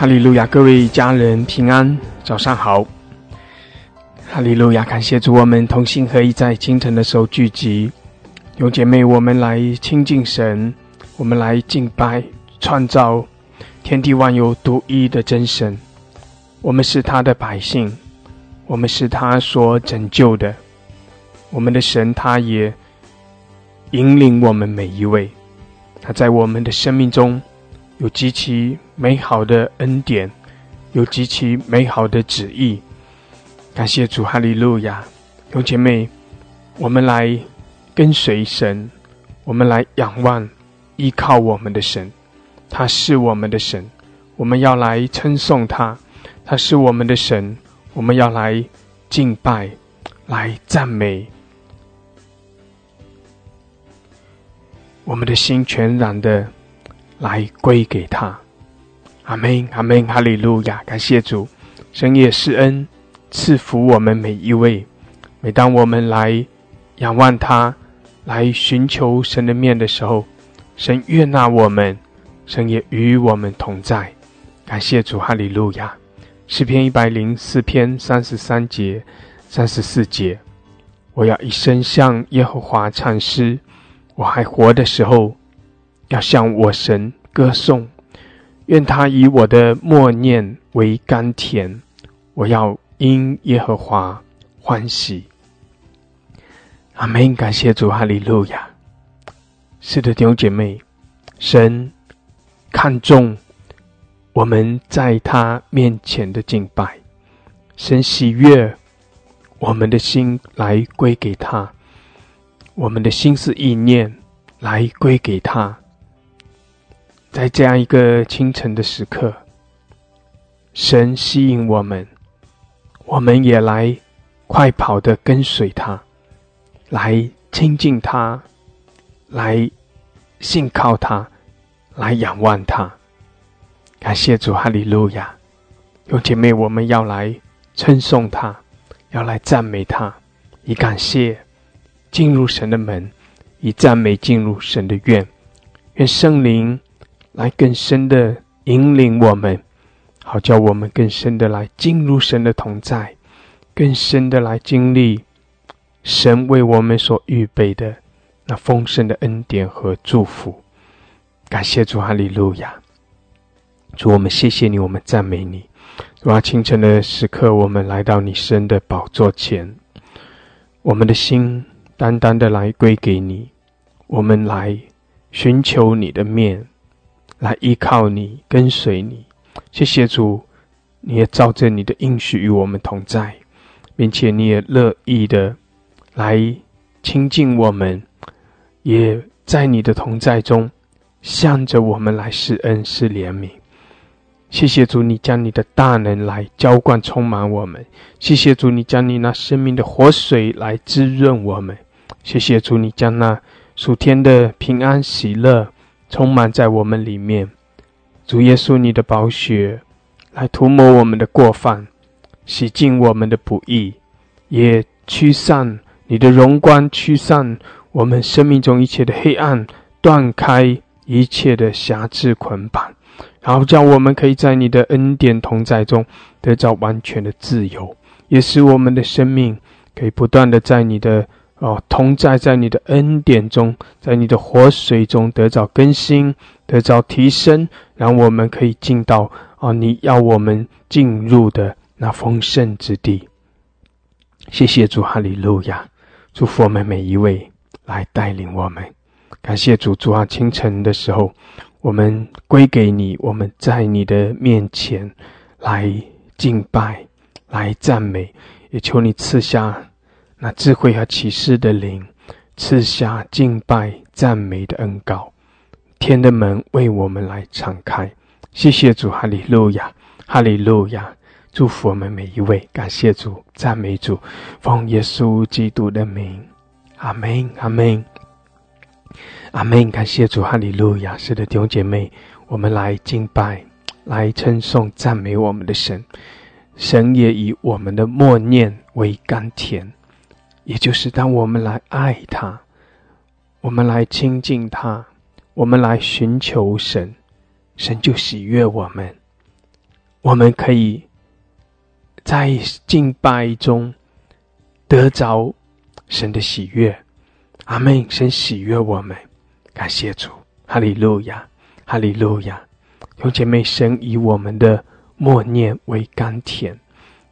哈利路亚！各位家人平安，早上好。哈利路亚！感谢主，我们同心合一，在清晨的时候聚集，有姐妹，我们来亲近神，我们来敬拜创造天地万有独一的真神。我们是他的百姓，我们是他所拯救的。我们的神，他也引领我们每一位。他在我们的生命中有极其美好的恩典，有极其美好的旨意。感谢主，哈利路亚！兄姐妹，我们来跟随神，我们来仰望、依靠我们的神，他是我们的神，我们要来称颂他，他是我们的神，我们要来敬拜、来赞美，我们的心全然的来归给他。阿门，阿门，哈利路亚！感谢主，深夜施恩。赐福我们每一位。每当我们来仰望他，来寻求神的面的时候，神悦纳我们，神也与我们同在。感谢主，哈利路亚。诗篇一百零四篇三十三节、三十四节：我要一生向耶和华唱诗，我还活的时候，要向我神歌颂。愿他以我的默念为甘甜。我要。因耶和华欢喜，阿门！感谢主，哈利路亚。是的，弟兄姐妹，神看重我们在他面前的敬拜，神喜悦我们的心来归给他，我们的心思意念来归给他。在这样一个清晨的时刻，神吸引我们。我们也来快跑的跟随他，来亲近他，来信靠他，来仰望他。感谢主，哈利路亚！有姐妹，我们要来称颂他，要来赞美他，以感谢进入神的门，以赞美进入神的院。愿圣灵来更深的引领我们。好叫我们更深的来进入神的同在，更深的来经历神为我们所预备的那丰盛的恩典和祝福。感谢主，哈利路亚！主，我们谢谢你，我们赞美你。主啊，清晨的时刻，我们来到你神的宝座前，我们的心单单的来归给你，我们来寻求你的面，来依靠你，跟随你。谢谢主，你也照着你的应许与我们同在，并且你也乐意的来亲近我们，也在你的同在中向着我们来施恩施怜悯。谢谢主，你将你的大能来浇灌充满我们。谢谢主，你将你那生命的活水来滋润我们。谢谢主，你将那属天的平安喜乐充满在我们里面。主耶稣，你的宝血来涂抹我们的过犯，洗净我们的不义，也驱散你的荣光，驱散我们生命中一切的黑暗，断开一切的辖制捆绑，然后叫我们可以在你的恩典同在中得到完全的自由，也使我们的生命可以不断的在你的。哦，同在在你的恩典中，在你的活水中得着更新，得着提升，让我们可以进到哦，你要我们进入的那丰盛之地。谢谢主，哈利路亚！祝福我们每一位来带领我们。感谢主，主啊，清晨的时候，我们归给你，我们在你的面前来敬拜，来赞美，也求你赐下。那智慧和启示的灵赐下敬拜赞美的恩膏，天的门为我们来敞开。谢谢主，哈利路亚，哈利路亚！祝福我们每一位，感谢主，赞美主，奉耶稣基督的名，阿门，阿门，阿门！感谢主，哈利路亚！是的，弟兄姐妹，我们来敬拜，来称颂赞美我们的神，神也以我们的默念为甘甜。也就是当我们来爱他，我们来亲近他，我们来寻求神，神就喜悦我们，我们可以在敬拜中得着神的喜悦。阿门！神喜悦我们，感谢主，哈利路亚，哈利路亚。有姐妹，神以我们的默念为甘甜，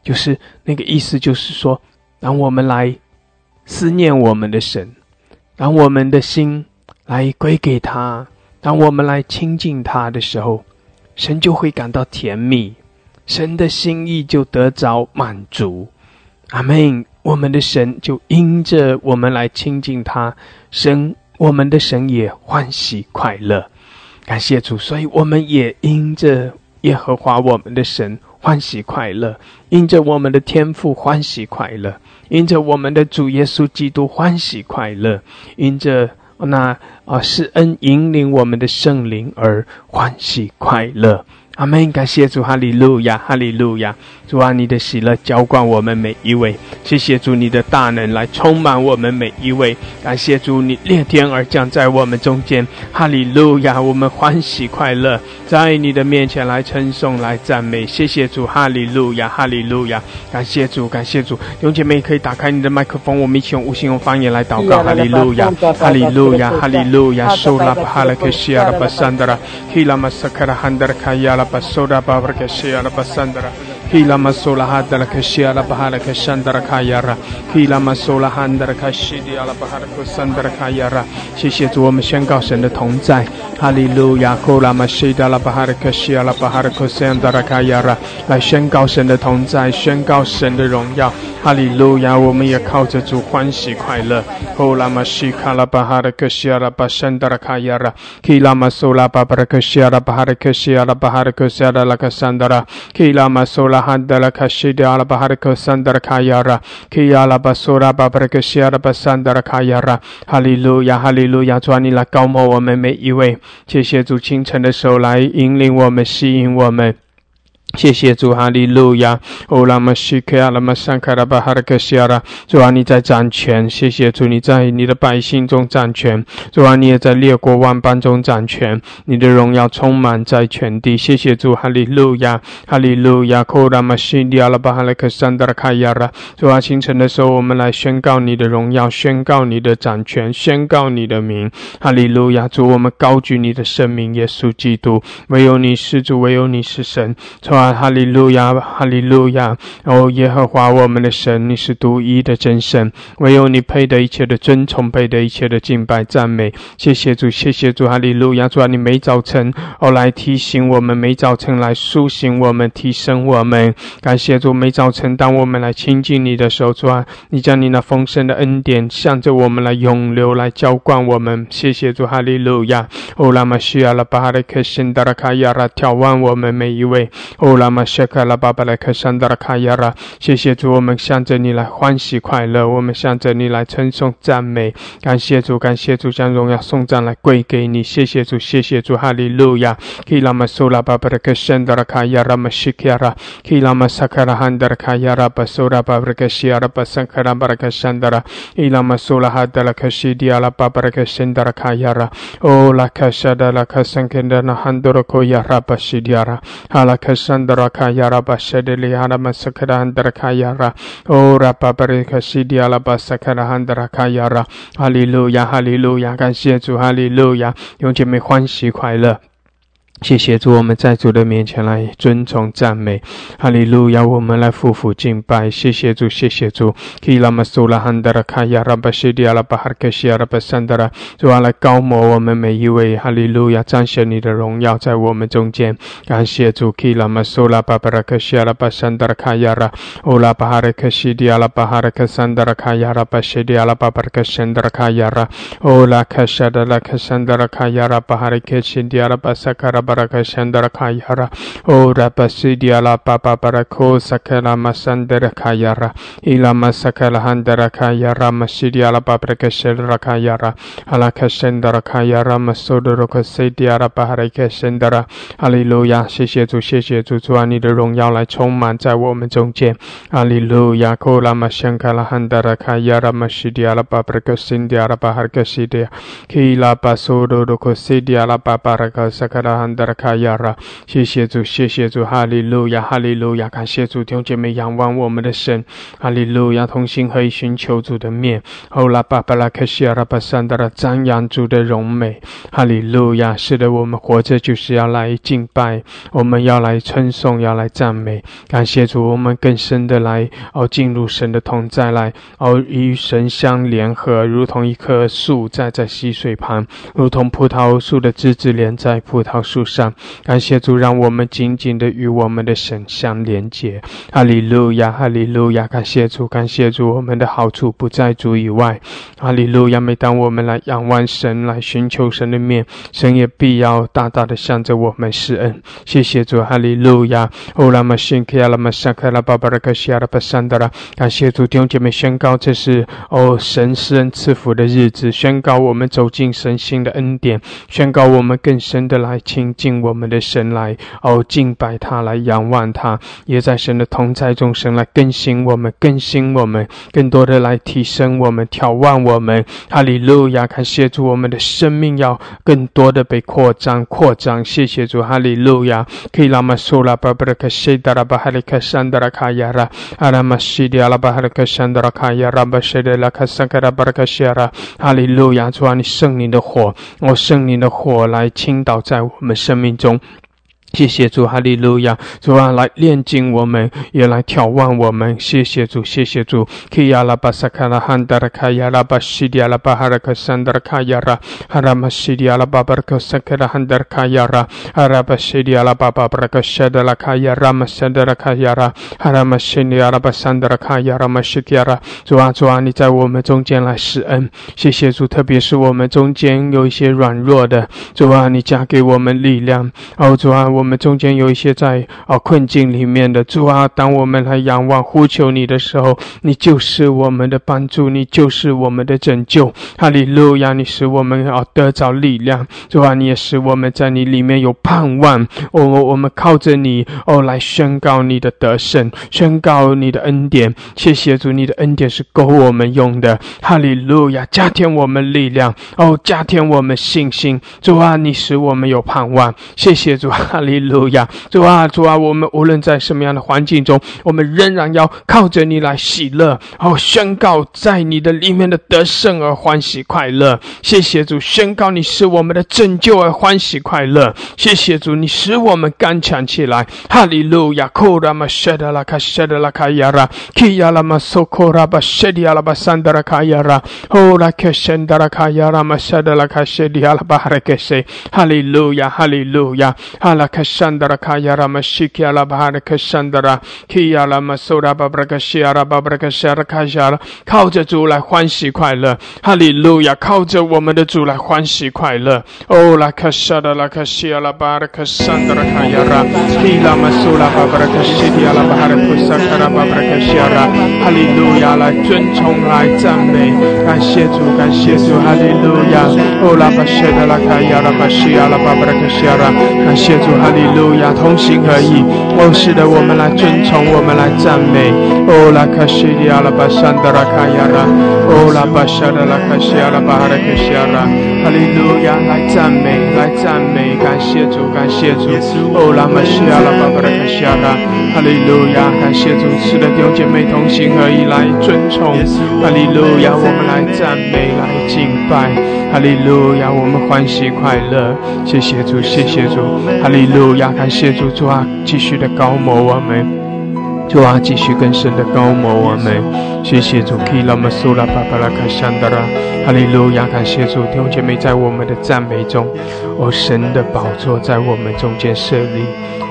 就是那个意思，就是说，当我们来思念我们的神，当我们的心来归给他，当我们来亲近他的时候，神就会感到甜蜜，神的心意就得着满足。阿门。我们的神就因着我们来亲近他，神我们的神也欢喜快乐，感谢主，所以我们也因着耶和华我们的神欢喜快乐，因着我们的天赋欢喜快乐，因着我们的主耶稣基督欢喜快乐，因着那啊施恩引领我们的圣灵而欢喜快乐。阿门！感谢主，哈利路亚，哈利路亚。主啊，你的喜乐浇灌我们每一位。谢谢主，你的大能来充满我们每一位。感谢主，你裂天而降在我们中间。哈利路亚，我们欢喜快乐，在你的面前来称颂、来赞美。谢谢主，哈利路亚，哈利路亚。感谢主，感谢主。弟兄姐妹可以打开你的麦克风，我们一起用无形用方言来祷告。哈利路亚，哈利路亚，哈利路亚。苏拉巴哈拉克西亚拉巴桑德拉，希拉马萨卡拉汉德拉卡亚拉巴苏拉巴布克西亚拉巴桑德拉。Kila masola hadala kashia la bahara kashandara kayara. Kila masola handara kashidi ala bahara kusandara kayara. 谢谢主，我们宣告神的同在。哈利路亚，Kola mashida la bahara kashia la bahara kusandara kayara。来宣告神的同在，宣告神的荣耀。哈利路亚，我们也靠着主欢喜快乐。Kola mashika la bahara kashia la bashandara kayara. Kila masola Bahar kashia la bahara kashia la bahara kusandara la kasandara. Kila masola handala kashidi ala bahariko sandara kayara kiyala basura babarika shiara basandara kayara 哈利路亚，哈利路亚！主啊，你来高摩我们每一位，谢谢主清晨的手来引领我们，吸引我们。谢谢主，哈利路亚！欧拉玛西克阿拉玛桑卡拉巴哈拉克西亚拉，主啊，你在掌权。谢谢主，你在你的百姓中掌权。主啊，你也在列国万邦中掌权。你的荣耀充满在全地。谢谢主，哈利路亚，哈利路亚！欧拉玛西迪阿拉巴哈拉克桑德拉卡亚拉，主啊，清晨的时候，我们来宣告你的荣耀，宣告你的掌权，宣告你的名。哈利路亚！主，我们高举你的圣名，耶稣基督，唯有你是主，唯有你是神。主。哈利路亚，哈利路亚！哦，耶和华我们的神，你是独一的真神，唯有你配得一切的尊崇，配得一切的敬拜赞美。谢谢主，谢谢主，哈利路亚！主啊，你每早晨哦来提醒我们，每早晨来苏醒我们，提升我们。感谢主，每早晨当我们来亲近你的时候，主啊，你将你那丰盛的恩典向着我们来涌流，来浇灌我们。谢谢主，哈利路亚！哦，拉玛西亚拉巴哈的克辛达拉卡亚拉，眺望我们每一位。哦，拉玛谢卡拉巴巴莱克山达拉卡亚拉，谢谢主，我们向着你来欢喜快乐，我们向着你来称颂赞美，感谢主，感谢主，将荣耀颂赞来归给你，谢谢主，谢谢主，哈利路亚。基拉玛苏拉巴巴莱克山达拉卡亚拉玛西卡拉，基拉玛萨卡拉汉达拉卡亚拉巴苏拉巴巴莱克西亚拉巴桑卡拉巴莱克山达拉，基拉玛苏拉哈达拉克西迪阿拉巴巴莱克山达拉卡亚拉，哦拉卡沙达拉卡桑肯达那汉多拉科亚拉巴西迪阿拉，哈拉卡山达拉。kayara bashadili harama sakara handara kayara ora babare kasidi alaba sakara handara kayara 哈利路亚，哈利路亚，感谢主，哈利路亚，用姐妹欢喜快乐。谢谢主，我们在主的面前来尊崇赞美，哈利路亚！我们来夫妇敬拜。谢谢主，谢谢主。基拉玛苏拉汉德拉卡亚拉巴西迪阿拉巴哈克西阿拉巴桑德拉，主啊，来高摩我们每一位，哈利路亚！彰显你的荣耀在我们中间。感谢主，基拉玛苏拉巴巴拉克西阿拉巴桑德拉卡亚拉，欧拉巴哈克西迪阿拉巴哈克桑德拉卡亚拉巴西迪阿拉巴巴克桑德拉卡亚拉，欧拉卡沙德拉克桑德拉卡亚拉巴哈克西迪阿拉巴萨卡拉。Baraka shandara kayara ora basidia la papa barako sakala masandara kayara ila masakala handara kayara masidia la paprika shandara kayara ala kashandara kayara masodoro kasidia la paharika shandara 哈利路亚，谢谢主，谢谢主，主啊，你的荣耀来充满在我们中间。哈利路亚，库拉玛香卡拉汉达拉卡亚拉玛西迪亚拉巴布克辛迪亚拉巴哈克西迪亚，基拉巴苏多罗克西迪亚拉巴巴拉克萨卡拉汉。达拉卡亚拉。谢谢主，谢谢主，哈利路亚，哈利路亚，感谢主，弟兄姐妹仰望我们的神，哈利路亚，同心合意寻求主的面。欧拉巴巴拉克西亚拉巴桑达拉，瞻仰主的荣美，哈利路亚。是的，我们活着就是要来敬拜，我们要来称颂，要来赞美，感谢主，我们更深的来哦进入神的同在来哦与神相联合，如同一棵树栽在溪水旁，如同葡萄树的枝子连在葡萄树上。感谢主，让我们紧紧的与我们的神相连接。哈利路亚，哈利路亚！感谢主，感谢主，我们的好处不在主以外。哈利路亚！每当我们来仰望神，来寻求神的面，神也必要大大的向着我们施恩。谢谢主，哈利路亚！欧拉玛辛克亚拉玛萨克拉巴巴拉克西亚拉巴桑德拉。感谢主，弟兄姐妹宣告，这是哦神施恩赐福的日子，宣告我们走进神新的恩典，宣告我们更深的来亲近我们的。神来哦，敬拜他，来仰望他，也在神的同在中，神来更新我们，更新我们，更多的来提升我们，眺望我们。哈利路亚！感谢主，我们的生命要更多的被扩张，扩张。谢谢主，哈利路亚！可以拉玛苏拉巴布拉克西达拉巴哈利克山达拉卡亚拉，阿拉玛西迪阿拉巴哈利克山达拉卡亚拉巴西德拉卡萨卡拉巴拉克西亚拉，哈利路亚！主啊，你圣灵的火，我圣灵的火来倾倒在我们生命中。谢谢主，哈利路亚！主啊，来炼净我们，也来眺望我们。谢谢主，谢谢主。基亚拉巴萨卡拉汉达拉卡亚拉巴西迪亚拉巴哈拉克山达拉卡亚拉哈拉玛西迪亚拉巴巴拉克萨卡拉汉达拉卡亚拉哈拉巴西迪亚拉巴巴拉克沙达拉卡亚拉玛沙达拉卡亚拉哈拉玛西迪亚拉巴山达拉卡亚拉玛西迪亚拉。主啊，主啊，你在我们中间来施恩。谢谢主，特别是我们中间有一些软弱的，主啊，你加给我们力量。哦，主啊，我。们我们中间有一些在啊困境里面的主啊，当我们来仰望呼求你的时候，你就是我们的帮助，你就是我们的拯救。哈利路亚！你使我们啊得着力量，主啊，你也使我们在你里面有盼望。我我们靠着你哦来宣告你的得胜，宣告你的恩典。谢谢主，你的恩典是够我们用的。哈利路亚！加添我们力量哦，加添我们信心。主啊，你使我们有盼望。谢谢主，哈利。哈利路亚，主啊，主啊，我们无论在什么样的环境中，我们仍然要靠着你来喜乐，好宣告在你的里面的得胜而欢喜快乐。谢谢主，宣告你是我们的拯救而欢喜快乐。谢谢主，你使我们刚强起来。哈利路亚，库拉玛谢德拉卡谢德拉卡亚拉，基亚拉玛苏库拉巴谢迪亚拉巴桑德拉卡亚拉，哦拉克谢德拉卡亚拉玛谢德拉卡谢迪亚拉巴哈克谢。哈利路亚，哈利路亚，哈拉。Kashandara Kayara Mashiki Alabhara Kashandara Kiyala Masura babra kashara Babrakashara Kajara 靠着主来欢喜快乐，哈利路亚！靠着我们的主来欢喜快乐。哦，拉卡沙达拉卡西阿拉巴拉卡山达拉卡亚拉，基拉马苏拉巴巴拉卡西迪阿拉巴哈拉库萨卡拉巴巴拉卡西亚拉，哈利路亚！来尊崇，来赞美，感谢主，感谢主，哈利路亚！哦，拉巴谢达拉卡亚拉巴西阿拉巴巴拉卡西亚拉，感谢主。哈利路亚，同心合意。哦，是的，我们来尊崇，我们来赞美。哦，拉卡西利阿拉巴山德拉卡亚拉，哦，拉巴沙德拉卡西亚拉巴哈拉克西亚拉。哈利路亚，来赞美，来赞美，感谢主，感谢主。哦，拉玛西亚拉巴巴拉克西亚拉。哈利路亚，感谢主，是的，弟兄姐妹同心合意来尊崇。哈利路亚，我们来赞美，来敬拜。哈利路亚，我们欢喜快乐。谢谢主，谢谢主。哈利路亚，感谢主，主啊，继续的高摩我们，主啊，继续更深的高摩我们。谢谢主，基拉玛苏拉巴巴拉卡山达拉。哈利路亚，感谢主，弟兄姐妹在我们的赞美中，哦，神的宝座在我们中间设立。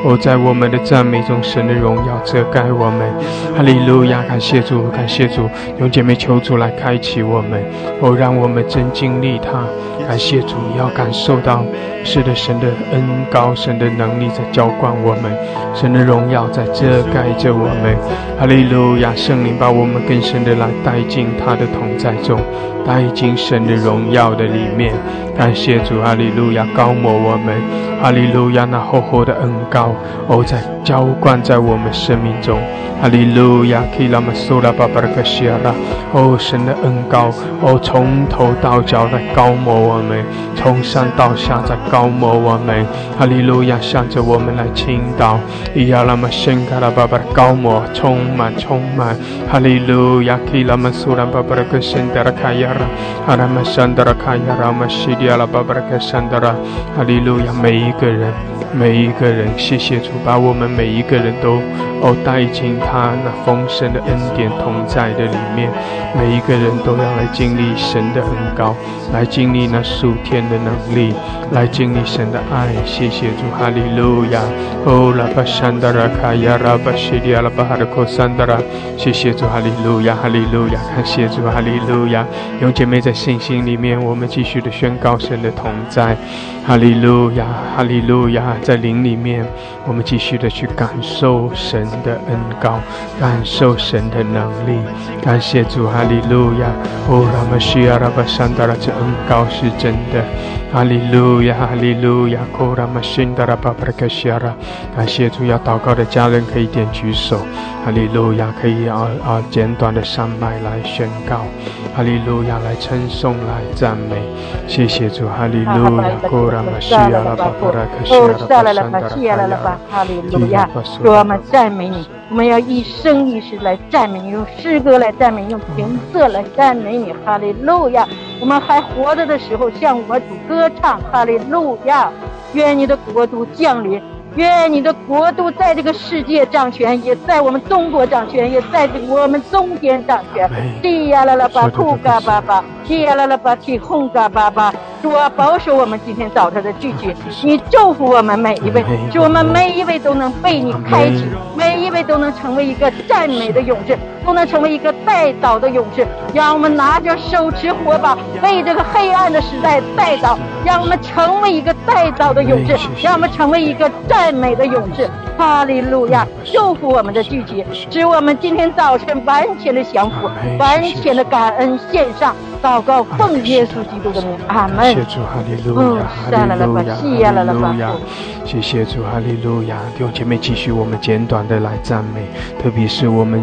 哦，在我们的赞美中，神的荣耀遮盖我们。哈利路亚，感谢主，感谢主，用姐妹求主来开启我们。哦，让我们真经历他。感谢主，要感受到是的，神的恩高，神的能力在浇灌我们，神的荣耀在遮盖着我我们。哈利路亚，圣灵把我们更深的来带进他的同在中，带进神的荣耀的里面。感谢主，哈利路亚，高摩我们，哈利路亚，那厚厚的恩膏哦，在浇灌在我们生命中。哈利路亚，基拉玛苏拉巴巴拉克西亚拉，哦，神的恩膏哦，从头到脚在高摩我们，从上到下在高摩我们。哈利路亚，向着我们来倾倒。伊亚拉玛圣卡拉巴巴高摩充满充满。哈利路亚，基拉玛苏拉巴巴拉克圣达拉卡亚拉，阿拉玛圣达拉卡亚拉玛西迪亚拉巴巴拉克圣达拉。哈利路亚，每一个人，每一个人，谢谢主，把我们每一个人都哦带进。他那丰盛的恩典同在的里面，每一个人都要来经历神的恩高，来经历那数天的能力，来经历神的爱。谢谢主，哈利路亚！哦，拉巴山德拉卡亚拉巴西迪亚拉巴哈的科山达拉，谢谢主，哈利路亚，哈利路亚！感谢主，哈利路亚！有姐妹在信心里面，我们继续的宣告神的同在，哈利路亚，哈利路亚！在灵里面，我们继续的去感受神的恩高。感受神的能力，感谢主，哈利路亚！哦，拉玛西亚拉巴山达拉，这恩高是真的，哈利路亚，哈利路亚！哦，拉玛辛达拉巴巴克西亚拉，感谢主，要祷告的家人可以点举手，哈利路亚！可以啊啊简短的上麦来宣告，哈利路亚！来称颂，来赞美，谢谢主，哈利路亚！哦，拉玛西亚拉巴巴克西亚拉巴山达拉，哈利路亚！主，我们赞美你。我们要一生一世来赞美你，用诗歌来赞美，用平色来赞美你，哈利路亚！我们还活着的时候，向我主歌唱，哈利路亚！愿你的国度降临。愿你的国度在这个世界掌权，也在我们中国掌权，也在这我们中间掌权。地呀啦啦吧，呼嘎巴巴，地呀啦啦吧，提轰嘎巴巴。主啊，保守我们今天早晨的聚集，你祝福我们每一位，祝我们每一位都能被你开启，每一位都能成为一个赞美的勇士，都能成为一个带导的勇士。让我们拿着手持火把，为这个黑暗的时代带导，让我们成为一个带导的勇士，让我们成为一个赞。美的勇士，哈利路亚！祝福我们的聚集，使我们今天早晨完全的降服，完全的感恩献上。祷告，奉耶稣基督的名，阿门。谢主，哈利路亚，哈利路亚，哈利路亚。谢谢主，哈利路亚。弟兄姐妹，继续我们简短的来赞美，特别是我们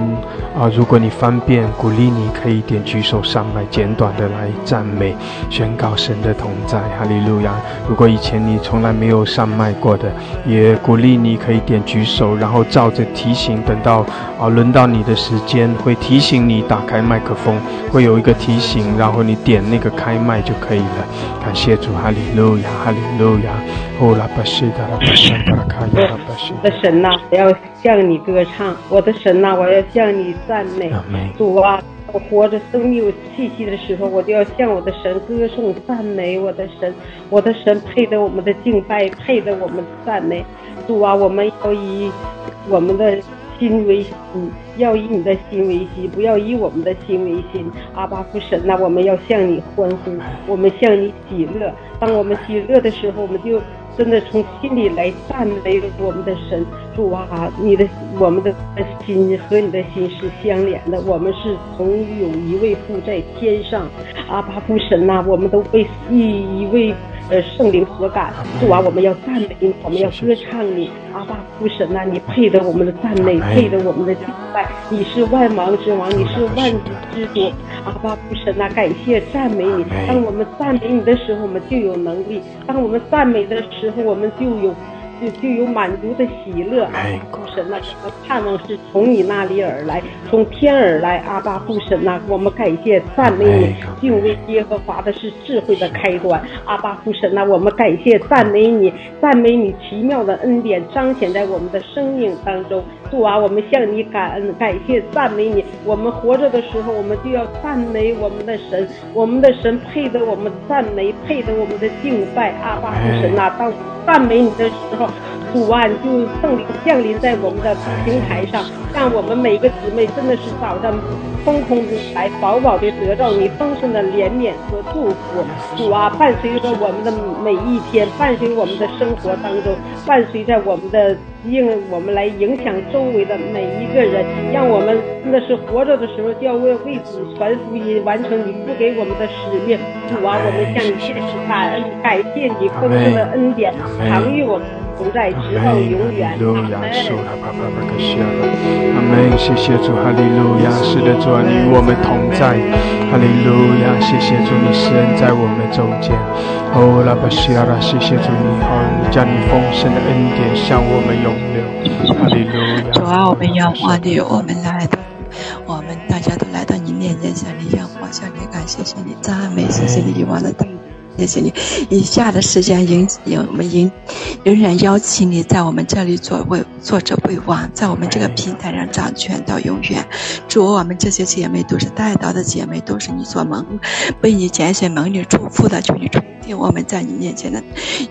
啊，如果你方便，鼓励你可以点举手上来，简短的来赞美，宣告神的同在，哈利路亚。如果以前你从来没有上麦过的，也鼓励你可以点举手，然后照着提醒，等到啊轮到你的时间，会提醒你打开麦克风，会有一个提醒。然后你点那个开麦就可以了。感谢主，哈利路亚，哈利路亚。哦，拉巴西达拉巴西达拉卡亚拉巴西。我的神呐，不要向你歌唱。我的神呐，我要向你赞美。主啊，我活着生命有气息的时候，我就要向我的神歌颂赞美。我的神，我的神配得我们的敬拜，配得我们的赞美。主啊，我们要以我们的。心为心，要以你的心为心，不要以我们的心为心。阿巴父神呐，我们要向你欢呼，我们向你喜乐。当我们喜乐的时候，我们就真的从心里来赞美我们的神。主啊，你的我们的心和你的心是相连的，我们是同有一位父在天上。阿巴父神呐，我们都被一一位。呃，圣灵所感，主啊，我们要赞美你，我们要歌唱你，阿爸父神呐，你配得我们的赞美，配得我们的敬拜，你是万王之王，你是万主之主，阿爸父神呐，感谢赞美你。当我们赞美你的时候，我们就有能力；当我们赞美的时候，我们就有。就就有满足的喜乐，父神呐，我们盼望是从你那里而来，从天而来，阿爸父神呐，我们感谢赞美你，敬畏耶和华的是智慧的开端，阿爸父神呐，我们感谢赞美你，赞美你奇妙的恩典彰显在我们的生命当中，主啊，我们向你感恩，感谢赞美你，我们活着的时候，我们就要赞美我们的神，我们的神配得我们赞美，配得我们的敬拜，阿爸父神呐，当。赞美你的时候，主啊，你就圣灵降临在我们的平台上，让我们每个姊妹真的是早上空空的来，饱饱的得到你丰盛的怜悯和祝福。主啊，伴随着我们的每一天，伴随我们的生活当中，伴随在我们的应我们来影响周围的每一个人，让我们真的是活着的时候就要为为主传福音，完成你付给我们的使命。主啊，我们向你谢谢感恩，感谢你丰盛的恩典，常与我们同在，直到永远。阿门。谢谢主，哈利路亚。是的，主啊，你与我们同在。哈利路亚。谢谢主，你施恩在我们中间。哦，拉巴西亚拉，谢谢主，你好，你将你丰盛的恩典向我们涌流。哈利路亚。主啊，我们仰望你，我们来到，我们大家都来到你面前，向你仰望，向你感谢，向你赞美，谢谢你遗忘的大。谢谢你，以下的时间，迎我们迎仍然邀请你在我们这里做为作者为王，在我们这个平台上掌权到永远。祝我们这些姐妹都是带到的姐妹，都是你所蒙为你拣选蒙女祝福的，求你听我们在你面前的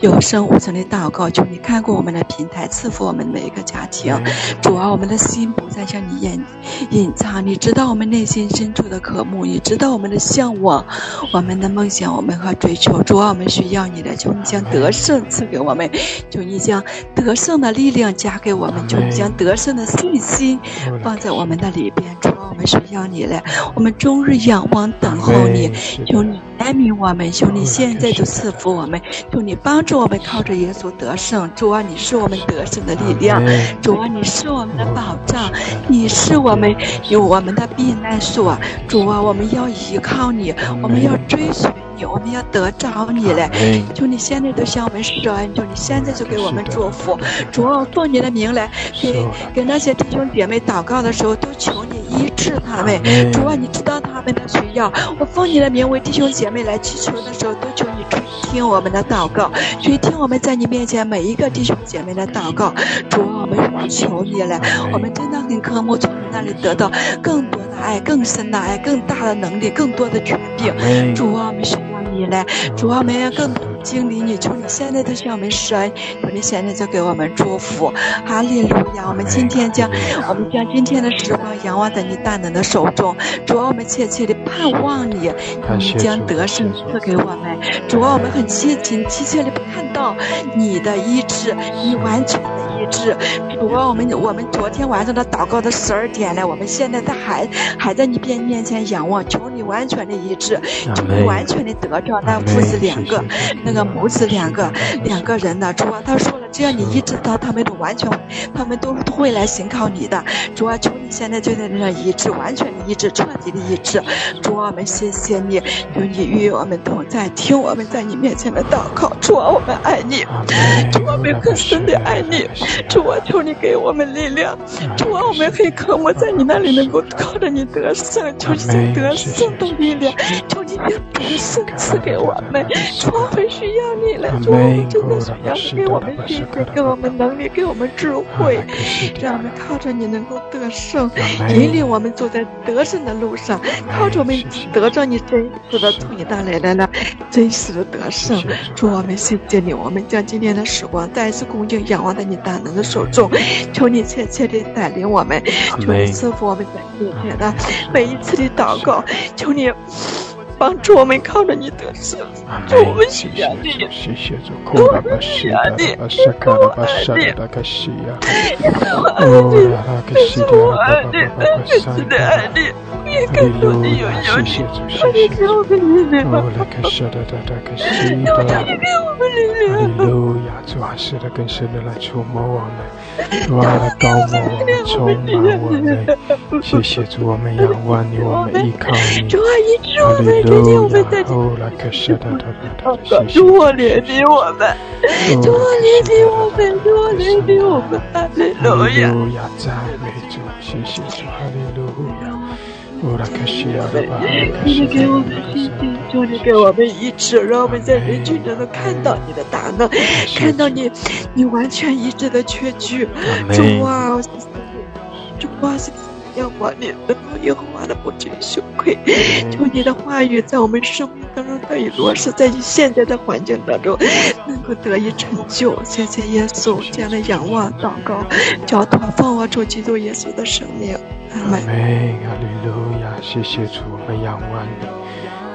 有声无声的祷告，求你看过我们的平台，赐福我们每一个家庭。主啊，我们的心不再向你隐隐藏，你知道我们内心深处的渴慕，你知道我们的向往，我们的梦想，我们和追求。主啊，我们需要你的，求你将得胜赐给我们，求你将得胜的力量加给我们，求你将得胜的信心放在我们的里边。主啊，我们需要你了，我们终日仰望等候你，求你怜悯我们，求你现在就赐福我们，求你帮助我们靠着耶稣得胜。主啊，你是我们得胜的力量，主啊，你是我们的保障，你是我们有我们的避难所。主啊，我们要依靠你，我们要追随。你，我们要得着你嘞！求你现在都向我们施恩，求你现在就给我们祝福。主啊，奉你的名来给给那些弟兄姐妹祷告的时候，都求你医治他们。主啊，你知道他们的需要。我奉你的名为弟兄姐妹来祈求的时候，都求你垂听我们的祷告，垂听我们在你面前每一个弟兄姐妹的祷告。主啊，我们求你了，我们真的很渴慕从你那里得到更多的爱、更深的爱、更大的能力、更多的权柄。主啊，我们是。你来，主啊，我们要更多经理你。从你现在都向我们说，你们现在就给我们祝福。哈利路亚！我们今天将，我们将今天的时光仰望在你大能的手中。主啊，我们切切的盼望你，你将得胜赐给我们。主啊，我们很切切切切的看到你的医治，你完全医治。主啊，我们我们昨天晚上的祷告的十二点了，我们现在在还还在你边面前仰望，求你完全的医治，求你完全的得着。那父子两个，那个母子两个，两个人呢？主啊，他说了，只要你医治到，他们都完全，他们都会来信靠你的。主啊，求你现在就在那医治，完全的医治，彻底的医治。主啊，我们谢谢你，有你与我们同在，听我们在你面前的祷告。主啊，我们爱你，主啊，我们更深的爱你。主啊，求你给我们力量。主啊，我们很渴慕在你那里能够靠着你得胜，求你得胜的力量，求你将得胜。赐给我们，我们需要你了，主，我们真的需要你给我们信心，给我们能力，给我们智慧，让我们靠着你能够得胜，引领我们走在得胜的路上，靠着我们得着你真实的从你那来的那真实的得胜。主，我们谢谢你，我们将今天的时光再一次恭敬仰望在你大能的手中，求你切切的带领我们，求你赐福我们每一天的。每一次的祷告，求你。帮助我们靠着你得胜，祝我们喜呀你，祝我们喜呀你，祝我们喜呀你，祝我爱你，真实的爱你，也感受你有有你，求你给我们力量，求你给我们力量。哈利路亚，主啊，是的，更深的来触摸我们，主啊，来高摩我们，充满我们。谢谢主，我们仰望你，我们依靠你。主啊，医治我们。今天我们在主，主我怜悯我们，主我怜悯我们，主我怜悯我们，哈利路亚，赞美主，谢谢主，哈利路亚。求你给我们信心，求你给我们医治，让我们在人群中能看到你的大能，看到你，你完全医治的缺据。主啊，主啊，要我你，得到耶和华的不至于羞愧。求你的话语在我们生命当中得以落实，在你现在的环境当中能够得以成就。谢谢耶稣，这样的仰望、祷告、交托，放我主基督耶稣的生命。阿门。阿利路亚！谢谢主，我们仰望你。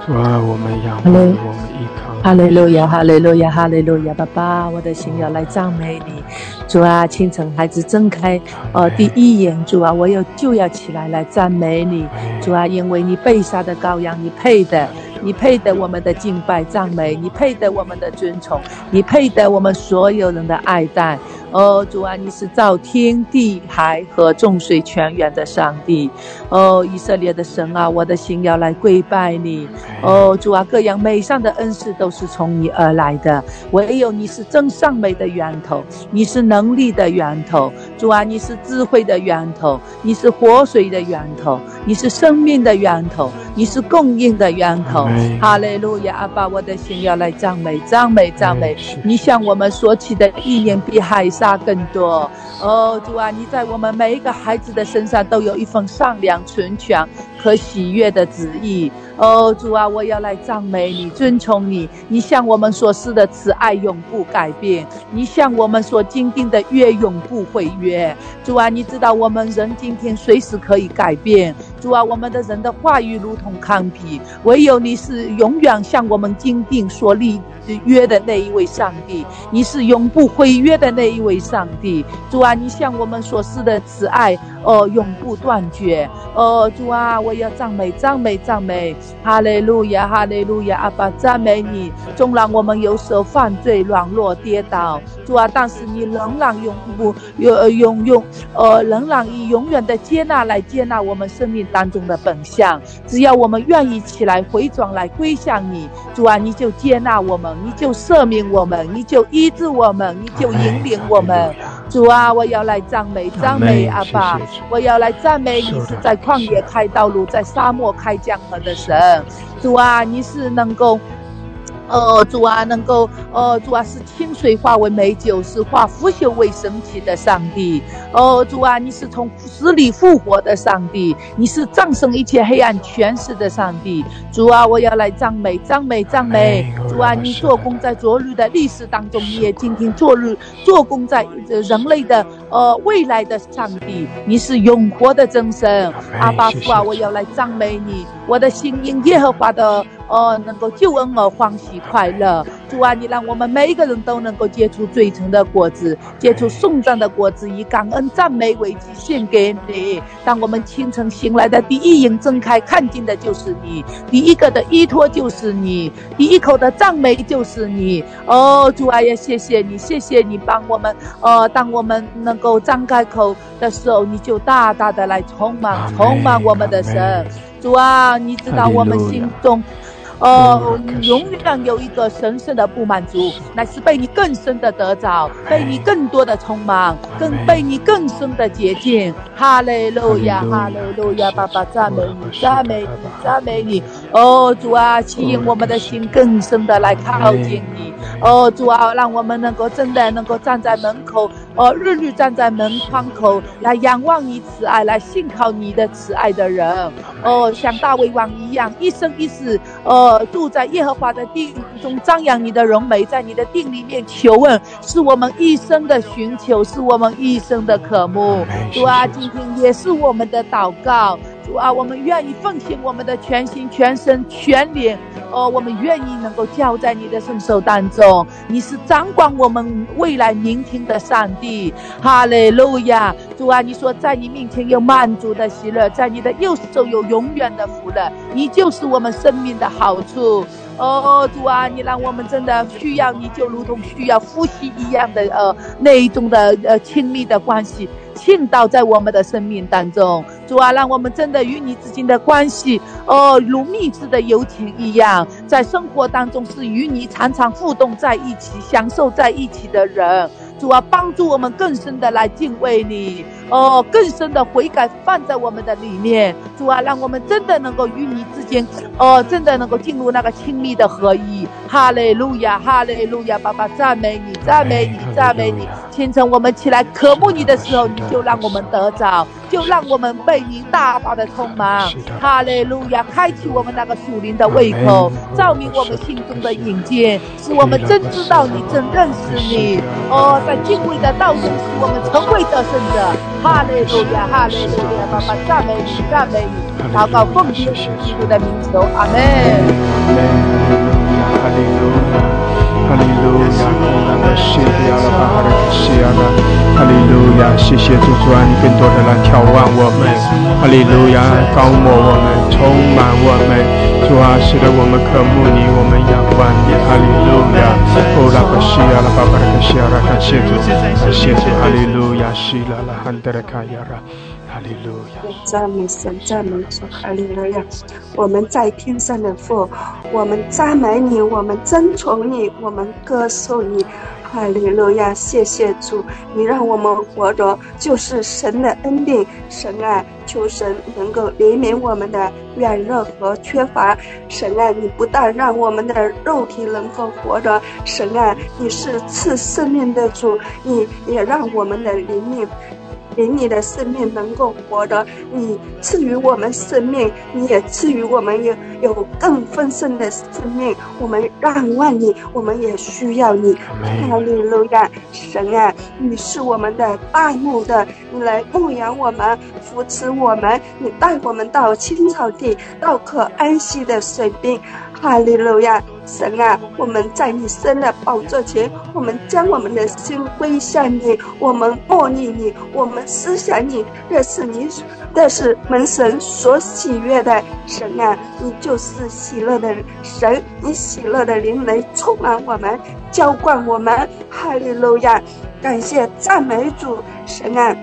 主啊，我们仰望，我们依靠。哈利路亚，哈利路亚，哈利路亚，爸爸，我的心要来赞美你。主啊，清晨孩子睁开呃第一眼，主啊，我又就要起来来赞美你。主啊，因为你被杀的羔羊，你配的。你配得我们的敬拜赞美，你配得我们的尊崇，你配得我们所有人的爱戴。哦，主啊，你是造天地海和众水泉源的上帝。哦，以色列的神啊，我的心要来跪拜你。哦，主啊，各样美善的恩赐都是从你而来的，唯有你是真善美的源头，你是能力的源头。主啊，你是智慧的源头，你是活水的源头，你是生命的源头，你是供应的源头。哈利路亚，阿爸，我的心要来赞美，赞美，赞美。你向我们所起的意念比海沙更多。哦，主啊，你在我们每一个孩子的身上都有一份善良、纯全和喜悦的旨意。哦，主啊，我要来赞美你，尊崇你。你向我们所施的慈爱永不改变，你向我们所坚定的约永不毁约。主啊，你知道我们人今天随时可以改变。主啊，我们的人的话语如同糠皮，唯有你是永远向我们坚定所立约的那一位上帝，你是永不毁约的那一位上帝。主啊，你向我们所施的慈爱，哦，永不断绝。哦，主啊，我要赞美，赞美，赞美。哈利路亚，哈利路亚，阿爸赞美你。纵然我们有时候犯罪、软弱、跌倒，主啊，但是你仍然永不永永永呃，仍然以永远的接纳来接纳我们生命当中的本相。只要我们愿意起来回转来归向你，主啊，你就接纳我们，你就赦免我们，你就医治我们，你就引领我们。主啊，我要来赞美赞美阿爸，我要来赞美你是在旷野开道路，在沙漠开江河的神。主啊，你是能够。哦，主啊，能够哦，主啊，是清水化为美酒，是化腐朽为神奇的上帝。哦，主啊，你是从死里复活的上帝，你是战胜一切黑暗权势的上帝。主啊，我要来赞美，赞美，赞美。主啊，你做工在昨日的历史当中，你也今天做日做工在人类的呃未来的上帝。你是永活的真神，阿巴父啊，我要来赞美你，我的心因耶和华的。哦，能够救恩而欢喜快乐，主啊，你让我们每一个人都能够结出最纯的果子，结出颂赞的果子，以感恩赞美为祭献给你。当我们清晨醒来的第一眼睁开，看见的就是你，第一个的依托就是你，第一口的赞美就是你。哦，主啊，也谢谢你，谢谢你帮我们。呃，当我们能够张开口的时候，你就大大的来充满，充满我们的神。主啊，你知道我们心中。哦，永远有一个神圣的不满足，乃是被你更深的得着，被你更多的充满，更被你更深的洁净。哈利路亚，哈利路亚，爸爸赞美你，赞美你，赞美你。哦，主啊，吸引我们的心更深的来靠近你。哦，主啊，让我们能够真的能够站在门口，哦，日日站在门窗口来仰望你慈爱，来信靠你的慈爱的人。哦，像大卫王一样，一生一世，哦。住在耶和华的地中，张扬你的荣美，在你的定里面求问，是我们一生的寻求，是我们一生的渴慕。主啊，今天也是我们的祷告。主啊，我们愿意奉献我们的全心、全身、全脸。哦，我们愿意能够交在你的圣手当中。你是掌管我们未来明天的上帝。哈利路亚！主啊，你说在你面前有满足的喜乐，在你的右手有永远的福乐。你就是我们生命的好处。哦，主啊，你让我们真的需要你，就如同需要呼吸一样的呃那一种的呃亲密的关系。倾倒在我们的生命当中，主啊，让我们真的与你之间的关系，哦，如蜜汁的友情一样，在生活当中是与你常常互动在一起、享受在一起的人。主啊，帮助我们更深的来敬畏你，哦，更深的悔改放在我们的里面。主啊，让我们真的能够与你之间，哦，真的能够进入那个亲密的合一。哈利路亚，哈利路亚，爸爸赞美你，赞美你，赞美你。清晨我们起来渴慕你的时候，你就让我们得着，就让我们被你大大的充满。哈利路亚！开启我们那个属灵的胃口，照明我们心中的眼睛，使我们真知道你，真认识你。哦，在敬畏的道中，使我们成为得胜者。哈利路亚！哈利路亚！爸爸赞美你，赞美你。祷告奉基督的名求，阿门。哈利路亚。哈利路亚，我们谢亚了，巴哈的谢亚了，哈利路亚，谢谢主主啊，你更多的来眺望我们，哈利路亚，高抹我们，充满我们，主啊，使得我们渴慕你，我们仰望你，哈利路亚，哦拉巴西亚拉，巴哈的谢亚拉，感谢主，感谢主，哈利路亚，希拉拉汉德拉卡亚拉。哈利路亚，赞美神，赞美主，哈利路亚！我们在天上的父，我们赞美你，我们尊崇你，我们歌颂你，哈利路亚！谢谢主，你让我们活着就是神的恩典，神啊，求神能够怜悯我们的软弱和缺乏，神啊，你不但让我们的肉体能够活着，神啊，你是赐生命的主，你也让我们的灵命。灵你的生命能够活得，你赐予我们生命，你也赐予我们有有更丰盛的生命。我们仰望你，我们也需要你。哈利路亚，神啊，你是我们的大牧的，你来牧养我们，扶持我们，你带我们到青草地，到可安息的水边。哈利路亚，神啊，我们在你生的宝座前，我们将我们的心归向你，我们默念你，我们思想你，这是你，这是门神所喜悦的。神啊，你就是喜乐的神，你喜乐的灵雷充满我们，浇灌我们。哈利路亚，感谢赞美主，神啊。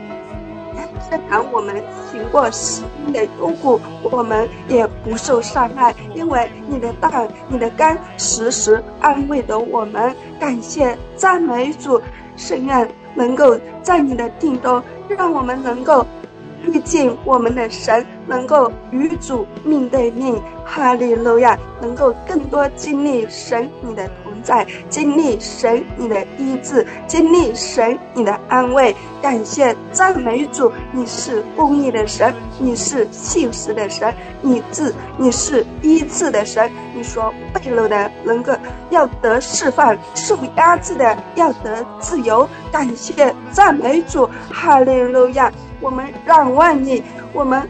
虽然我们行过十天的幽谷，我们也不受伤害，因为你的大、你的肝时时安慰着我们。感谢赞美主，圣愿能够在你的定中，让我们能够毕竟我们的神，能够与主面对面。哈利路亚，能够更多经历神你的同。在经历神你的医治，经历神你的安慰，感谢赞美主，你是公义的神，你是信实的神，你治你是医治的神。你说背了的能够要得释放，受压制的要得自由，感谢赞美主，哈利路亚！我们仰望你，我们。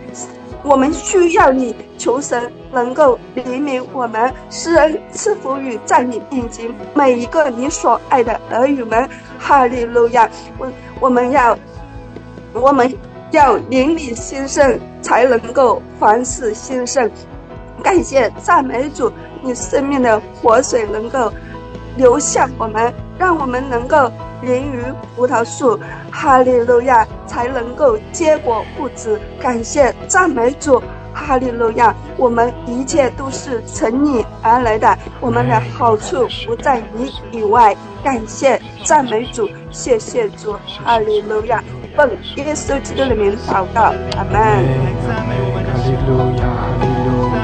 我们需要你，求神能够怜悯我们，施恩赐福于在你面前每一个你所爱的儿女们。哈利路亚！我我们要，我们要灵里兴盛，才能够凡事兴盛。感谢赞美主，你生命的活水能够流向我们，让我们能够。连于葡萄树，哈利路亚，才能够结果不止。感谢赞美主，哈利路亚，我们一切都是从你而来的，我们的好处不在你以外。感谢赞美主，谢谢主，哈利路亚，奉耶稣基督的名祷告，阿门。哈利路亚，哈利路亚，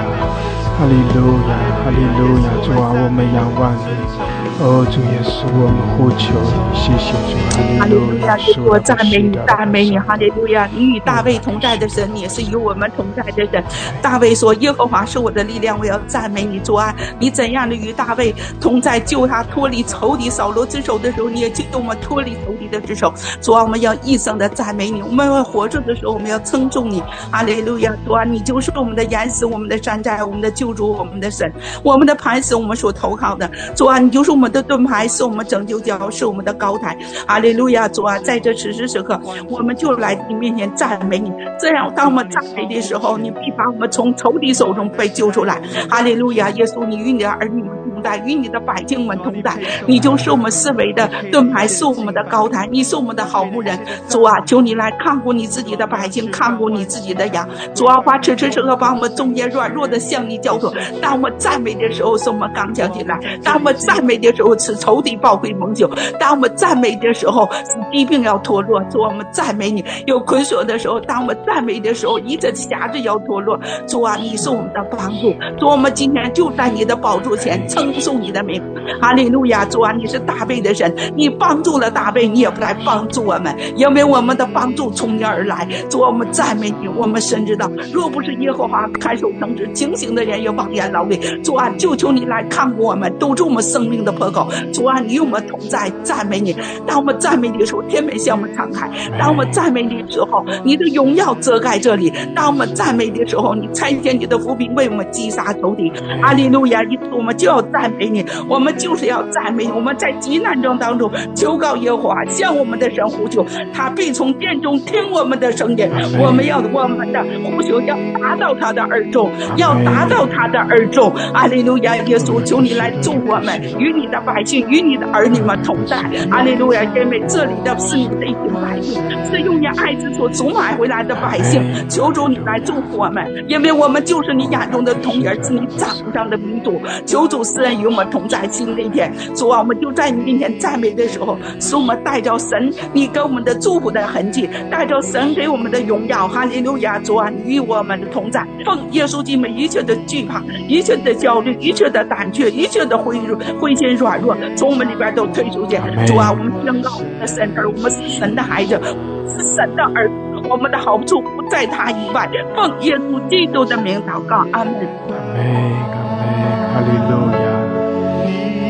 哈利路亚，哈利路亚，主啊，我们仰望你。哦，主耶稣，我们呼求你，谢谢主，哈利路亚！我赞美你，赞美你，哈利路亚！你与大卫同在的神，你也是与我们同在的神。大卫说：“耶和华是我的力量，我要赞美你，主啊！你怎样的与大卫同在，救他脱离仇敌扫罗之手的时候，你也救我们脱离仇敌的之手。主啊，我们要一生的赞美你。我们要活着的时候，我们要称重你，哈利路亚！主啊，你就是我们的岩石，我们的山寨，我们的救主，我们的神，我们的磐石，我们所投靠的。主啊，你就是我们。的盾牌是我们拯救脚，是我们的高台。阿利路亚，主啊，在这此时此刻，我们就来你面前赞美你。这样，当我们赞美的时候，你必把我们从仇敌手中被救出来。阿利路亚，耶稣，你与你的儿女们同在，与你的百姓们同在。你就是我们四维的盾牌，是我们的高台，你是我们的好牧人。主啊，求你来看顾你自己的百姓，看顾你自己的羊。主啊，把此时此刻把我们中间软弱的向你交托。当我们赞美的时候，是我们刚强起来；当我们赞美的时候，是仇敌暴亏蒙羞；当我们赞美的时候，是疾病要脱落。主，我们赞美你；有捆锁的时候，当我们赞美的时候，一切辖制要脱落。主啊，你是我们的帮助。主，我们今天就在你的宝座前称颂你的名。哈利路亚！主啊，你是大卫的神，你帮助了大卫，你也不来帮助我们，因为我们的帮助从你而来。主，我们赞美你。我们深知道，若不是耶和华看守城池，清醒的人也妄言劳力。主啊，就求你来看顾我们，堵住我们生命的破口。主啊，你与我们同在，赞美你。当我们赞美你的时候，天门向我们敞开；当我们赞美你的时候，你的荣耀遮盖这里；当我们赞美的时候，你差遣你的伏兵为我们击杀仇敌。阿利路亚！我们就要赞美你，我们就是要赞美你。我们在极难中当中求告耶和华，向我们的神呼求，他必从殿中听我们的声音。我们要我们的呼求要达到他的耳中，要达到他的耳中。阿利路亚！耶稣，求你来助我们，与你的百姓，与你的儿女们同在。阿利路亚！因为这里的是你的一群百姓，是用你爱之所赎买回来的百姓。求主你来祝福我们，因为我们就是你眼中的童儿，是你掌上的民族。求主施恩与我们同在，新的一天。主啊，我们就在你面前赞美的时候，使我们带着神你给我们的祝福的痕迹，带着神给我们的荣耀。哈利路亚！主啊，与我们的同在，奉耶稣基督一切的惧怕，一切的焦虑，一切的胆怯，一切的灰弱、灰心软弱，从我们里边都退出去。主啊，我们宣告我们的神儿，我们是神的孩子，是神的儿子，我们的好处不在他以外。奉耶稣基督的名祷告，阿门。阿门，阿门，哈利路亚，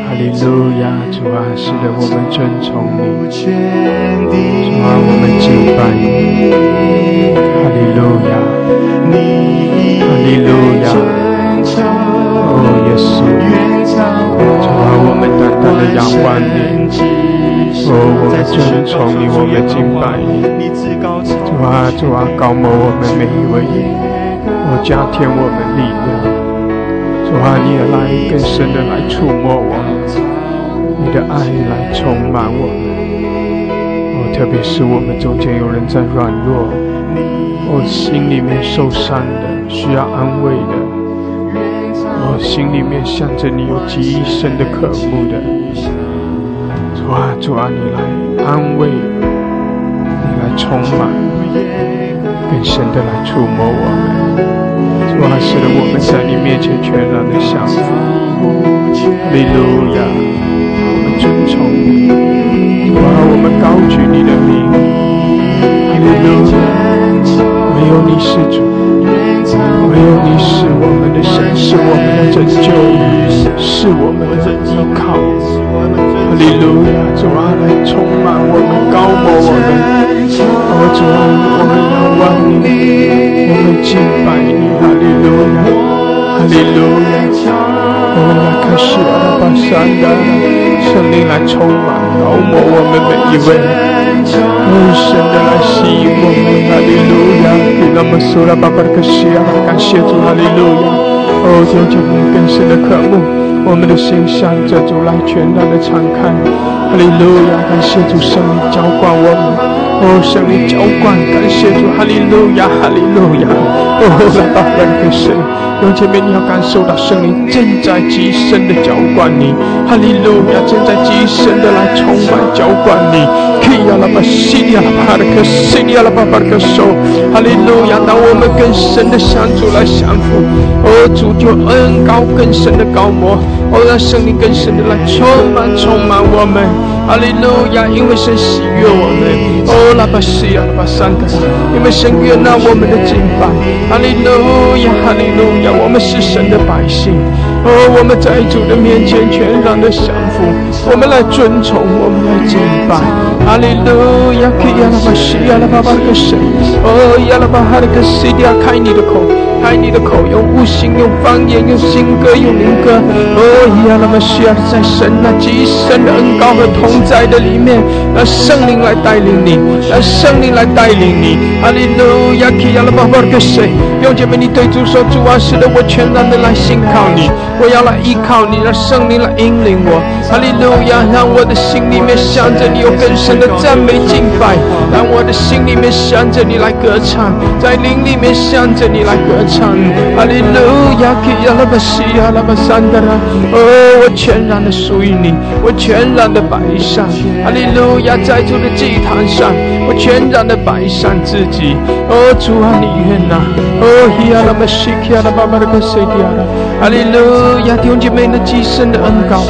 哈利路亚，主啊，是的，我们尊崇你，主啊，我们敬拜你，哈利路亚，哈利路亚，哦，耶稣，主啊，我们单单的仰望你，哦，我们尊崇你，我们敬拜你，主啊，主啊，高某我们每一位，哦，加添我们力量。主啊，你也来更深的来触摸我们，你的爱来充满我们。哦，特别是我们中间有人在软弱，我心里面受伤的，需要安慰的，我心里面向着你有极深的渴慕的。主啊，主啊，你来安慰，你来充满，更深的来触摸我们。主啊，使得我们在你面前全然的降服。哈利路亚，我们尊崇你。主啊，我们高举你的名。哈利路亚，唯有你是主，唯有你是我们的神，是我们的拯救，是我们的依靠。哈利路亚，主啊，来充满我们，高摩我们。哦，主啊，我们仰望你，我们敬拜你。哈利路亚，哈利路亚！哦，来开始阿巴山的圣灵来充满、高摩我们每一位，更深的来吸引我们。哈利路亚，给那么苏拉巴巴的克西亚，感谢主，哈利路亚！哦，求求你更深的渴慕，我们的心向着主来全然的敞开。哈利路亚，感谢主圣灵浇灌我们。哦，圣灵浇灌，感谢主，哈利路亚，哈利路亚。哦，来吧，来跟神，用前面你要感受到圣灵正在极深的浇灌你，哈利路亚，正在极深的来充满浇灌你。可以，拉巴西利亚拉巴的克西利亚拉巴巴的克手，哈利路亚。当我们更深的向主来降服，哦，主就恩高更深的高摩，哦，让圣灵更深的来充满充满我们，哈利路亚，因为神喜悦我们，哦。拉巴西亚拉巴山的，因为神悦纳我们的敬拜，哈利路亚，哈利路亚，我们是神的百姓，哦，我们在主的面前全然的降服，我们来尊崇，我们来敬拜，哈利路亚，基亚拉巴西亚拉巴巴的神，哦，亚拉巴哈的克西亚，开你的口。开你的口，用悟性，用方言，用新歌，用灵歌。哦，呀，那么需要在神那极深的恩高和同在的里面，让圣灵来带领你，让圣灵来带领你。哈利路亚，基亚拉巴巴的谁？用姐妹，你对主说：主啊，使得我全然的来信靠你。我要来依靠你，让圣灵来引领我。哈利路亚，让我的心里面想着你，有更深的赞美敬拜；让我的心里面想着你来歌唱，在灵里面想着你来歌唱。哈利路亚，基亚拉巴西亚拉巴桑德拉，哦，我全然的属于你，我全然的摆上。哈利路亚，在主的祭坛上，我全然的摆上自己。哦，主啊，你愿呐，哦，希亚拉巴西亚拉巴巴拉克西迪亚拉，哈利路亚，弟兄姐妹的极深的恩膏。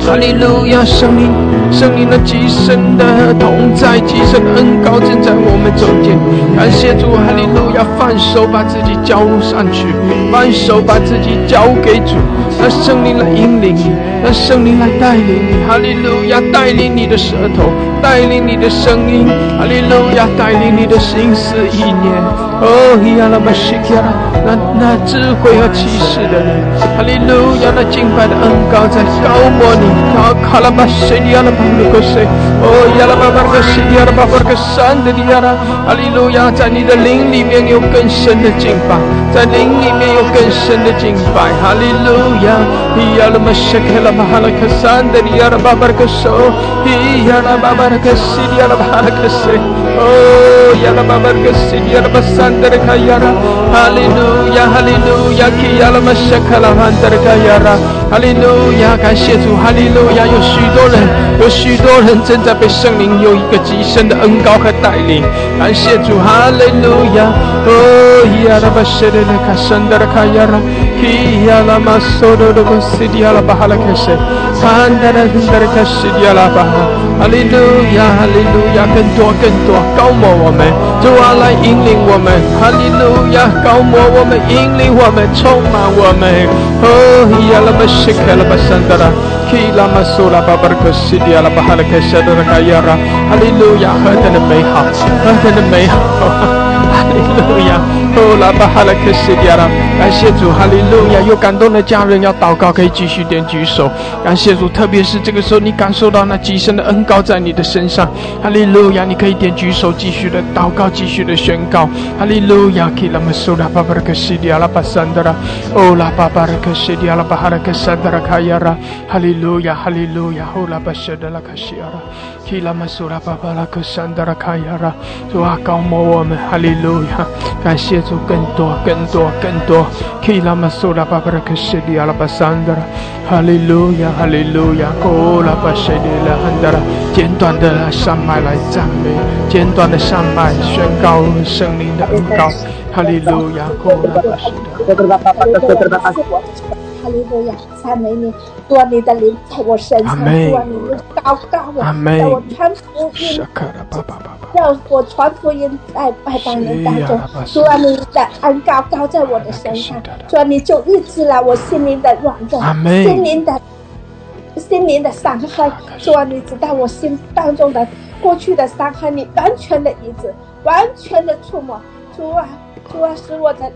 哈利路亚，圣灵，圣灵的极深的同在，极深的恩高正在我们中间。感谢主，哈利路亚，放手把自己交上去，放手把自己交给主，让圣灵来引领你，让圣灵来带领你。哈利路亚，带领你的舌头，带领你的声音。哈利路亚，带领你的心思意念。哦，亚拉玛西亚，那那智慧和启示的人。哈利路亚，那敬拜的恩高在高摩你。啊，卡拉巴西亚拉，哦，亚拉巴巴克西迪亚拉巴巴克山的迪亚拉，哈利路亚，在你的灵里面有更深的敬拜，在灵里面有更深的敬拜，哈利路亚，亚拉玛西克拉巴哈拉克山的迪亚拉巴巴克索，亚拉巴巴克西迪亚拉巴哈拉克西，哦，亚拉巴巴克西迪亚拉巴山的卡亚拉，哈利路亚，哈利路亚，基亚拉玛西克拉汉的卡亚拉，哈利路亚，感谢主，哈利。路亚，有许多人，许多人正在被圣灵有一个极深的恩高和带领。感谢主，哈利路亚！哦，亚拉巴谢的那卡圣的卡亚拉，基亚拉马索的那个西迪亚拉巴哈拉，卡西迪亚拉巴哈，哈利路亚，哈利路亚，更多更多高摩我们，主啊来引领我们，哈利路亚，高摩我们，引领我们，充满我们。哦，亚拉巴谢克拉巴圣的拉。Kila masula babarka sidia la bahala keshadara kayara. Hallelujah，何等的美好，何等的美好。哈利路亚，哦，拉巴哈拉克西迪亚拉，感谢主，哈利路亚，有感动的家人要祷告，可以继续点举手，感谢主，特别是这个时候，你感受到那极深的恩高在你的身上，哈利路亚，你可以点举手，继续的祷告，继续的宣告，哈利路亚，基拉玛苏拉巴巴拉克西迪亚拉巴桑德拉，哦，拉巴巴拉克西迪亚拉巴哈拉克桑德拉卡亚拉，哈利路亚，哈利路亚，哦，拉巴舍德拉卡西亚拉，基拉玛苏拉巴巴拉克桑德拉卡亚拉，主啊，高摩我们，哈利。路亚，感谢主，更多、更多、更多。基拉玛苏拉巴巴拉克西迪阿拉巴桑德拉，哈利路亚，哈利路亚，哦拉巴西迪拉汉德拉，简短的山脉来赞美，简短的山脉宣告圣灵的恩高，哈利路亚，哦拉巴西德。哈利路亚，赞美你，多你的灵在我身上，多你的高高我，让我传福音，让我传福音在外邦人当中，主啊，你的恩高高在我的身上，主啊，你就医治了我心灵的软弱，心灵的心灵的伤害，主啊，你知道我心当中的过去的伤害，你完全的医治，完全的触摸，主啊，主啊，使我的。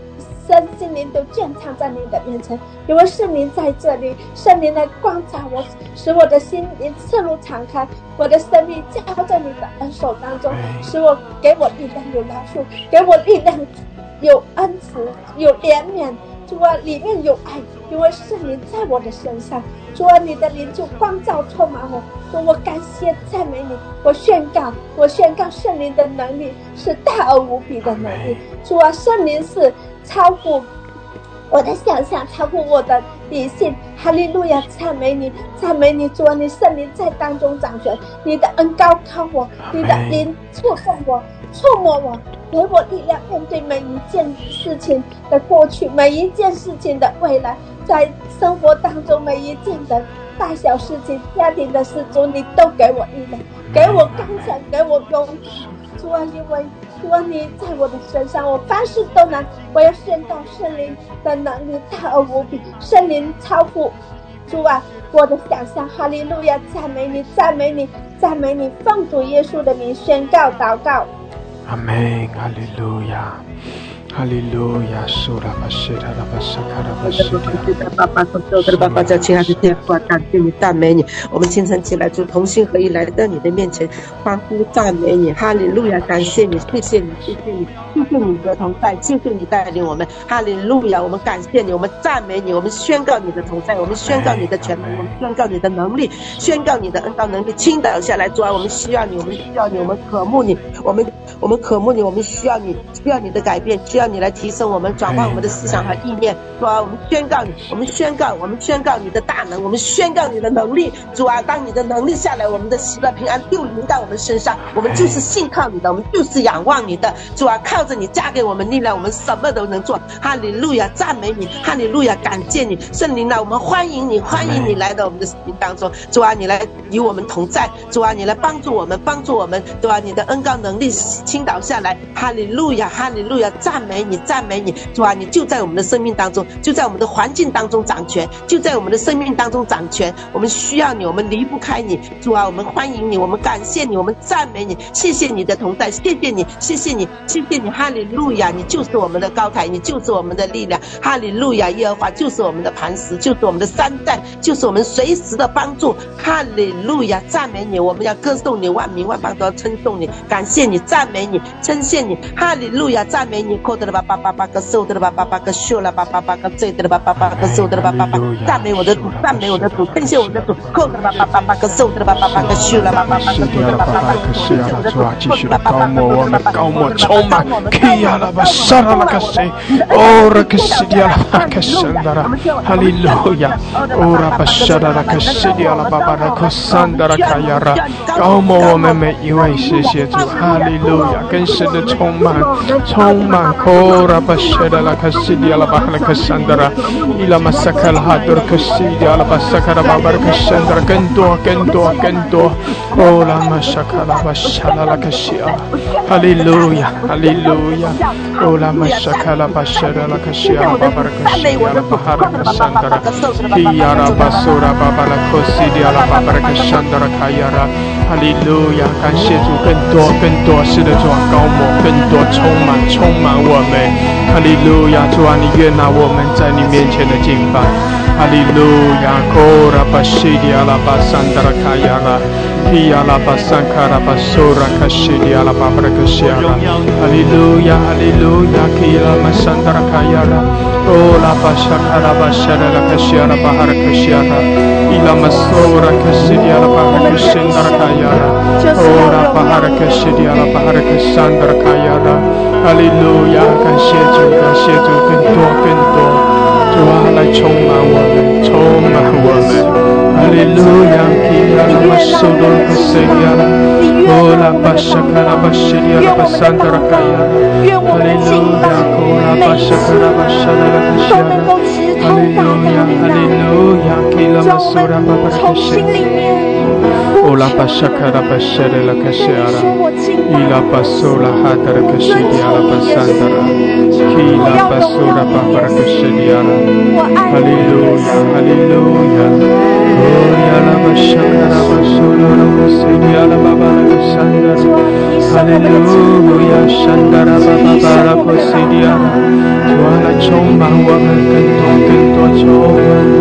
身心灵都健康在你的面前，因为圣灵在这里，圣灵来光照我，使我的心灵赤露敞开，我的生命交在你的恩手当中，使我给我力量有饶恕，给我力量有恩慈，有怜悯，主啊，里面有爱，因为圣灵在我的身上，主啊，你的灵就光照充满我，主我感谢赞美你，我宣告，我宣告圣灵的能力是大而无比的能力，主啊，圣灵是。超过我的想象，超过我的理性。哈利路亚，赞美你，赞美你，主啊，你圣灵在当中掌权，你的恩高靠我，你的灵触碰我，触摸我，给我力量面对每一件事情的过去，每一件事情的未来，在生活当中每一件的大小事情、家庭的事主，你都给我力量，给我刚强，给我勇气。主啊，因为。希望，你在我的身上，我凡事都能。我要宣告圣灵的能力大而无比，圣灵超乎主啊我的想象。哈利路亚，赞美你，赞美你，赞美你，奉主耶稣的名宣告祷告。阿门，哈利路亚，哈利路亚，苏拉巴西达拉巴萨卡拉巴西达。爸爸，爸爸，叫亲爱的天父，感谢你，赞美你。我们清晨起来就同心合一来到你的面前，欢呼赞美你。哈利路亚，感谢你，谢谢你，谢谢你，谢谢你的同在，谢谢你带领我们。哈利路亚，我们感谢你，我们赞美你，我们宣告你的同在，我们宣告你的权能，我们宣告你的能力，宣告你的恩高能力倾倒下来。主，我们需要你，我们需要你，我们渴慕你，我们我们渴慕你，我们需要你，需要你的改变，需要。你来提升我们，转换我们的思想和意念，主啊，我们宣告你，我们宣告，我们宣告你的大能，我们宣告你的能力，主啊，当你的能力下来，我们的喜乐平安就临到我们身上，我们就是信靠你的，我们就是仰望你的，主啊，靠着你加给我们力量，我们什么都能做。哈利路亚，赞美你，哈利路亚，感谢你，圣灵啊，我们欢迎你，欢迎你来到我们的生命当中，主啊，你来与我们同在，主啊，你来帮助我们，帮助我们，对吧？你的恩高能力倾倒下来，哈利路亚，哈利路亚，赞美。你赞美你，主啊，你就在我们的生命当中，就在我们的环境当中掌权，就在我们的生命当中掌权。我们需要你，我们离不开你，主啊，我们欢迎你，我们感谢你，我们赞美你，谢谢你的同在，谢谢你，谢谢你，谢谢你，哈利路亚，你就是我们的高台，你就是我们的力量，哈利路亚，耶和华就是我们的磐石，就是我们的山寨，就是我们随时的帮助，哈利路亚，赞美你，我们要歌颂你，万民万邦都要称颂你，感谢你，赞美你，称谢你，哈利路亚，赞美你，扣得了。叭叭叭个瘦的了叭叭叭个秀了叭叭叭个醉的了叭叭叭个瘦的了叭叭叭赞美我的主赞美我的主感谢我的主扣的了叭叭叭个瘦的了叭叭叭个秀了叭叭叭个受的了叭叭叭个秀了主啊继续的高莫我们高莫充满 kia 了吧沙拉了个谁哦了个西迪了吧个神的了哈利路亚哦了吧沙拉了个西迪了叭叭了个神的了卡亚拉高莫我们每一位谢谢主哈利路亚更深的充满充满。Ora bashada la kasidi ala bahla kasandara ila masakal hadur kasidi ala basakara babar kasandara kento kento kento ola masakala bashala la kasia hallelujah hallelujah ola masakala bashada la kasia babar kasidi ala bahar kasandara kiyara basura babala kasidi ala babar kasandara kayara hallelujah 感谢主更多更多是的主啊高摩更多充满充满我们哈利路亚，主啊，你悦纳我们在你面前的敬拜。哈利路亚，科拉巴西迪阿拉巴桑达拉卡亚拉，提阿拉巴桑卡拉巴苏拉卡西迪阿拉巴布拉卡西亚拉。哈利路亚，感谢主，更多更多，是的主啊，高摩更多，充满充满我们。哈利路亚，主啊，你悦纳我们在你面前的敬拜。哈利路亚，哥拉巴西迪阿拉巴桑达拉卡亚拉。哦拉巴哈拉卡西迪阿拉巴哈拉卡桑达拉卡亚拉。哈利路亚，感谢主，感谢主，更多更多，主啊，来充满我们，充满我们。哈利路亚，基拉拉巴苏罗克西亚拉，哦拉巴沙卡拉巴西亚拉巴桑德拉卡亚拉，哈利路亚，哦拉巴沙卡拉巴沙拉拉卡西亚拉，哈利路亚，哈利路亚，基拉巴苏拉巴巴拉卡西亚拉。Ola pasaka la pasere la kasiara. Ila pasura hatara kasidiara pasandara. Kila pasura papara kasidiara. Hallelujah, hallelujah. Gloria la pasaka la pasura la kasidiara babara kasandara. Hallelujah, shandara babara kasidiara. Tuala chomba waman kanto kanto chomba. Hallelujah,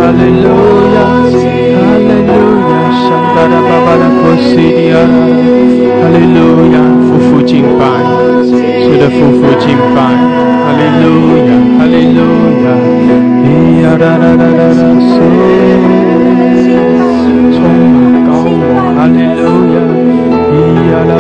hallelujah. Shandara babara kasidiara. Hallelujah, 夫妇敬拜，是的，夫妇敬拜。Hallelujah, Hallelujah. Ya ra ra ra ra ra so. 充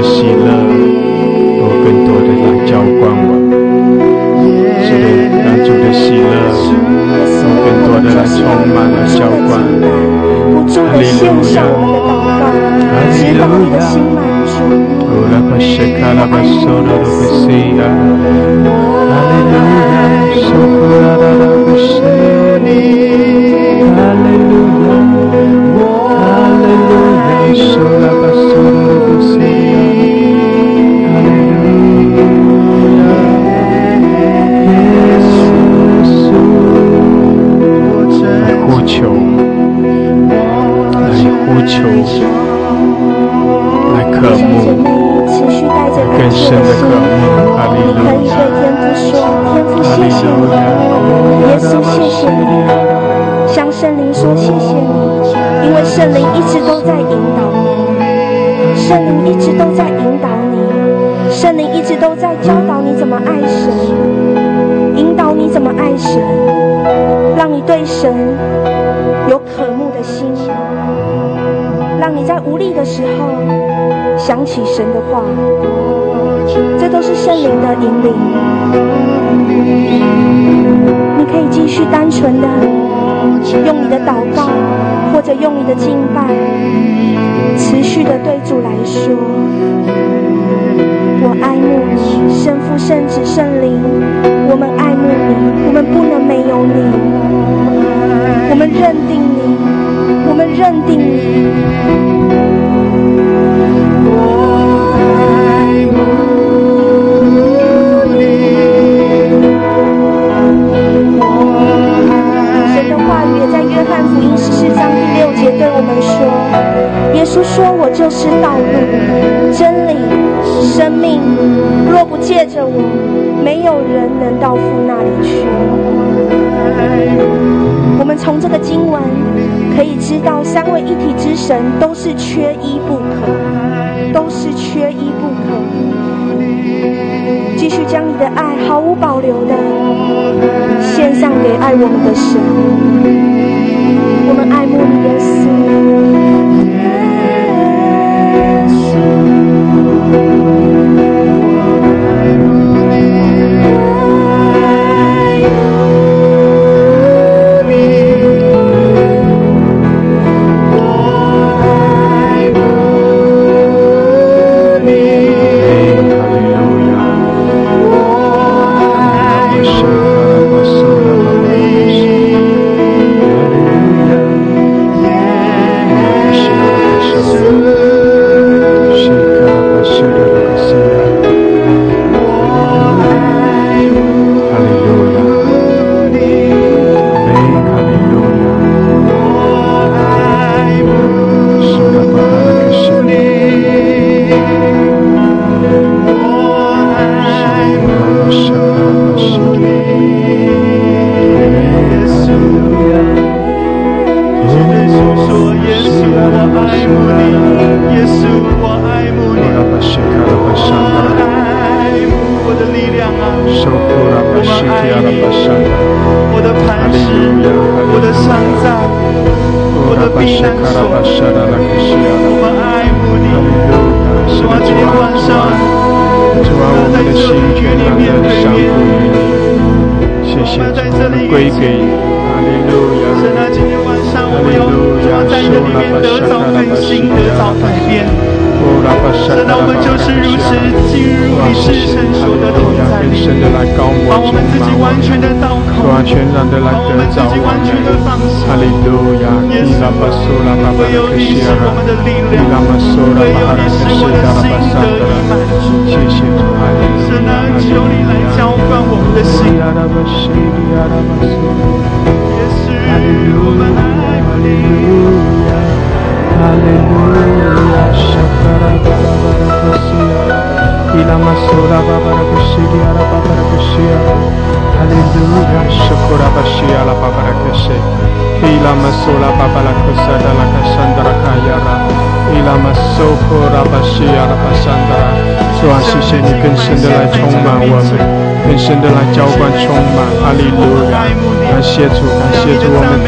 的喜乐都更多的来浇灌我。是的，让主的喜乐都更多的来充满了浇灌。哈利路亚，哈利路亚。哦，拉巴谢卡拉巴亚，哈利路亚，利路亚，利路亚，谢谢你，耶稣，谢谢你，向圣灵说谢谢你，因为圣灵一直都在引导你，圣灵一直都在引导你，圣灵一直都在教导你怎么爱神，引导你怎么爱神，让你对神有渴慕的心，让你在无力的时候想起神的话，这都是圣灵的引领。你可以继续单纯的用你的祷告，或者用你的敬拜，持续的对主来说：“我爱慕你，圣父、圣子、圣灵，我们爱慕你，我们不能没有你，我们认定你，我们认定你。”翰福音十四章第六节对我们说：“耶稣说，我就是道路、真理、生命。若不借着我，没有人能到父那里去。”我们从这个经文可以知道，三位一体之神都是缺一不可，都是缺一不可。继续将你的爱毫无保留的献上给爱我们的神。我们爱慕的颜色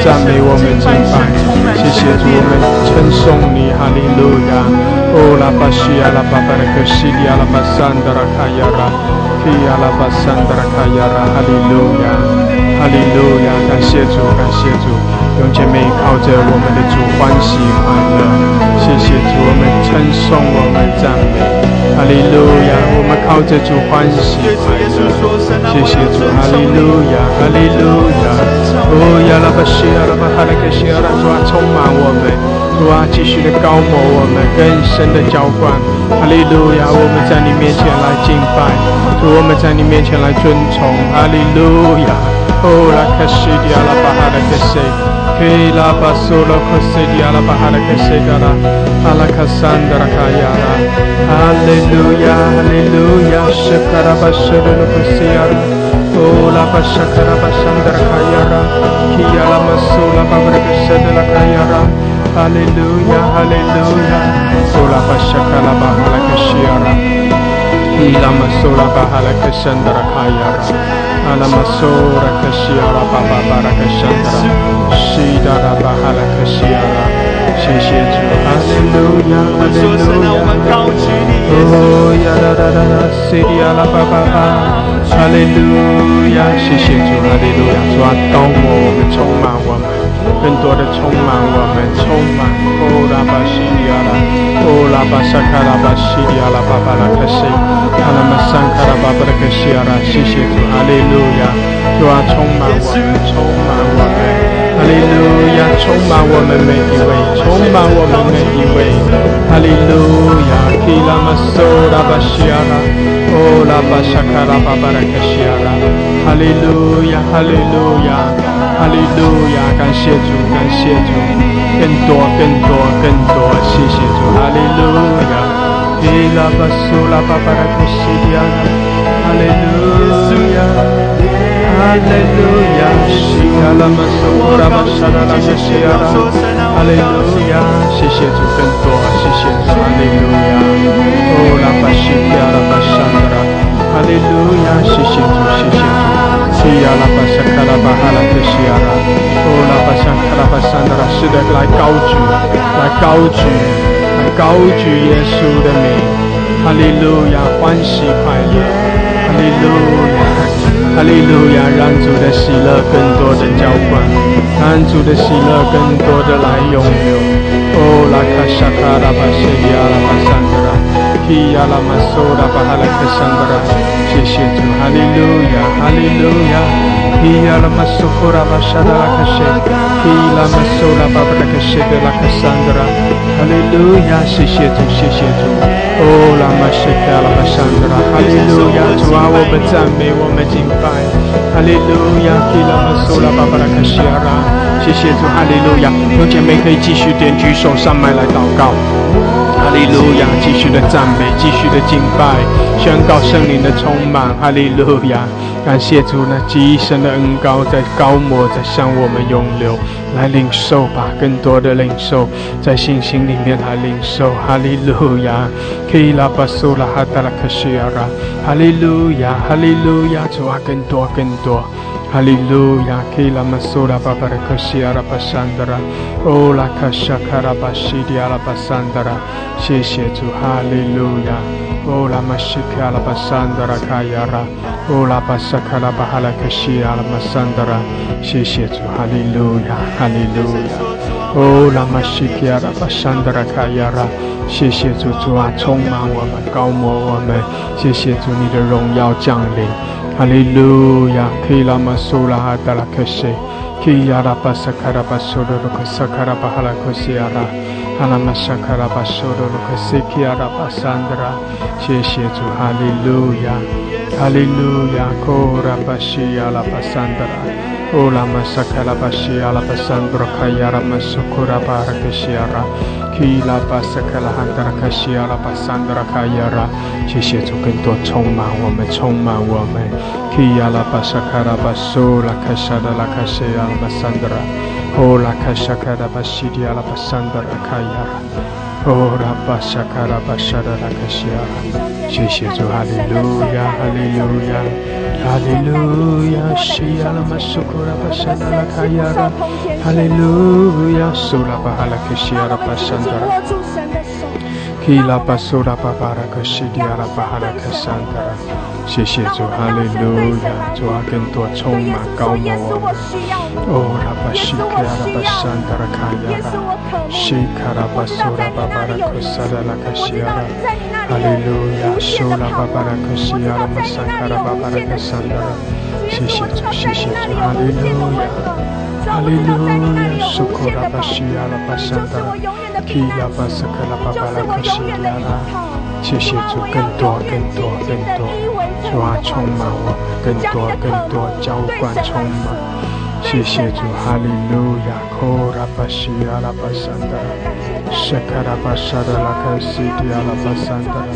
赞美我们的经班，谢谢主，我们称颂你，哈利路亚，哦，拉巴西，阿拉巴巴凡，克西里，阿拉巴桑达拉卡亚拉，提阿拉巴桑达拉卡亚拉，哈利路亚，哈利路亚，感谢主，感谢主。用姐妹靠着我们的主欢喜快乐。谢谢主，我们称颂，我们赞美。哈利路亚，我们靠着主欢喜快乐。谢谢主，哈利路亚，哈利路亚。哦呀，拉巴西，拉巴哈拉克西，拉主啊，充满我们，主啊，继续的高摩我们，更深的浇灌。哈利路亚，我们在你面前来敬拜，主，我们在你面前来尊崇。哈利路亚，哦，拉克西，拉巴哈拉克西。Pela basolo cosedia la bahara che segara alla Cassandra Kayara. Alleluia, alleluia, shakara basolo cosiara. O la bashakara basandra Kayara. Kia la masola babra che la Kayara. Alleluia, alleluia. O la bashakara bahara che Bahala Ila masola bahala kesandra kayara Alamasora Kashiara Baba Baraka Chandra Shidara Bahala Kashiara 谢谢主，哈利路亚，哈利路亚，哦呀啦啦啦啦，西里亚拉巴巴巴，哈利路亚，谢谢主，哈利路亚，主啊，高摩我们，充满我们，更多的充满我们，充满，哦拉巴西里亚拉，哦拉巴萨卡拉巴西里亚拉巴巴拉克西，哈拉玛桑卡拉巴巴拉克西亚拉，谢谢主，哈利路亚，主啊，充满我们，充满我们。哈利路亚，充满我们每一位，充满我们每一位。哈利路亚，基拉玛索拉巴西亚拉，哦拉巴沙卡拉巴巴拉卡西亚拉。哈利路亚，哈利路亚，哈利路亚，感谢主，感谢主，更多，更多，更多，谢谢主，哈利路亚，基拉巴索拉巴巴拉卡西亚拉，哈利路亚。哈利路亚，西阿拉玛苏拉玛沙拉拉谢西阿拉，哈利路亚，谢谢主更多，谢谢主，哈利路亚，哦拉巴西提阿拉巴沙拉，哈利路亚，谢谢主，谢谢主，提阿拉巴沙卡拉巴哈拉克西阿拉，哦拉巴沙卡拉巴沙拉，是的，来高举，来高举，来高举耶稣的名，哈利路亚，欢喜快乐，哈利路亚。哈利路亚，让主的喜乐更多的浇灌，让主的喜乐更多的来涌流。哦，拉卡沙卡拉巴西亚拉巴桑德拉，提亚拉玛索拉巴哈拉克桑德拉，谢谢主，哈利路亚，哈利路亚，提亚拉玛索库拉巴沙德拉克谢，提拉玛索拉巴布拉克谢德拉克桑德拉，哈利路亚，谢谢主，谢谢主。哦，拉玛谢卡拉巴桑德拉，哈利路亚，主啊，我们赞美，我们敬拜，哈利路亚，基拉玛苏拉巴巴拉卡西亚拉，谢谢主，哈利路亚，有姐妹可以继续点举手上麦来祷告，哈利路亚，继续的赞美，继续的敬拜，宣告圣灵的充满，哈利路亚，感谢主那极深的恩高在高摩在向我们涌流。来领受吧，更多的领受，在信心里面来领受。哈利路亚，可以拉巴苏拉哈达拉克西亚拉，哈利路亚，哈利路亚，主啊，更多更多。哈利路亚，可以拉玛苏拉巴巴拉克西亚拉巴桑德拉，哦拉卡沙卡拉巴西迪亚拉巴桑德拉，谢谢主，哈利路亚，哦拉玛西卡拉巴桑德拉卡亚拉，哦拉巴沙卡拉巴哈拉克西亚拉巴桑德拉，谢谢主，哈利路亚。哈利路亚，哦，拉玛西基亚拉巴山德拉卡亚拉，谢谢主主啊，充满我们，高摩我们，谢谢主你的荣耀降临，哈利路亚，基拉玛苏拉哈达拉克西，基亚拉巴萨卡拉巴苏罗罗克萨卡拉巴哈拉克西亚拉，哈拉玛萨卡拉巴苏罗罗克西基亚拉巴山德拉，谢谢主，哈利路亚，哈利路亚，库拉巴西亚拉巴山德拉。Ola masakala bashiala basandro kayara masukura barakashiara kila basakala handara kashiala basandra kayara 谢谢主更多充满我们充满我们 kiyala basakara basula kashada la kashiala basandra Ola kashakara bashidiala basandra kayara Oh, Rabba Shakara Bashara Rakashia. 谢谢主，哈利路亚，哈利路亚，哈利路亚，西亚拉玛苏库拉巴沙达拉卡亚拉，哈利路亚，苏拉巴哈拉克西亚拉巴沙达拉。Kila basura babara kashidi ala bahara kasandara，谢谢主，哈利路亚，主啊，更多充满高摩我们。哦，拉巴西卡拉巴山达拉卡亚拉，西卡拉巴苏拉巴巴拉克萨达拉卡西亚拉，哈利路亚，苏拉巴巴拉克西亚拉马萨卡拉巴巴拉克山达拉，谢谢主，谢谢主，哈利路亚，哈利路亚，苏库拉巴西亚拉巴山达拉。基拉巴斯克拉巴巴拉克西亚拉，谢谢主，更多更多更多，主啊充满我，更多更多浇灌充满，谢谢主，哈利路亚，库拉巴西亚拉巴桑达，谢卡拉巴沙达拉克西迪亚拉巴桑达，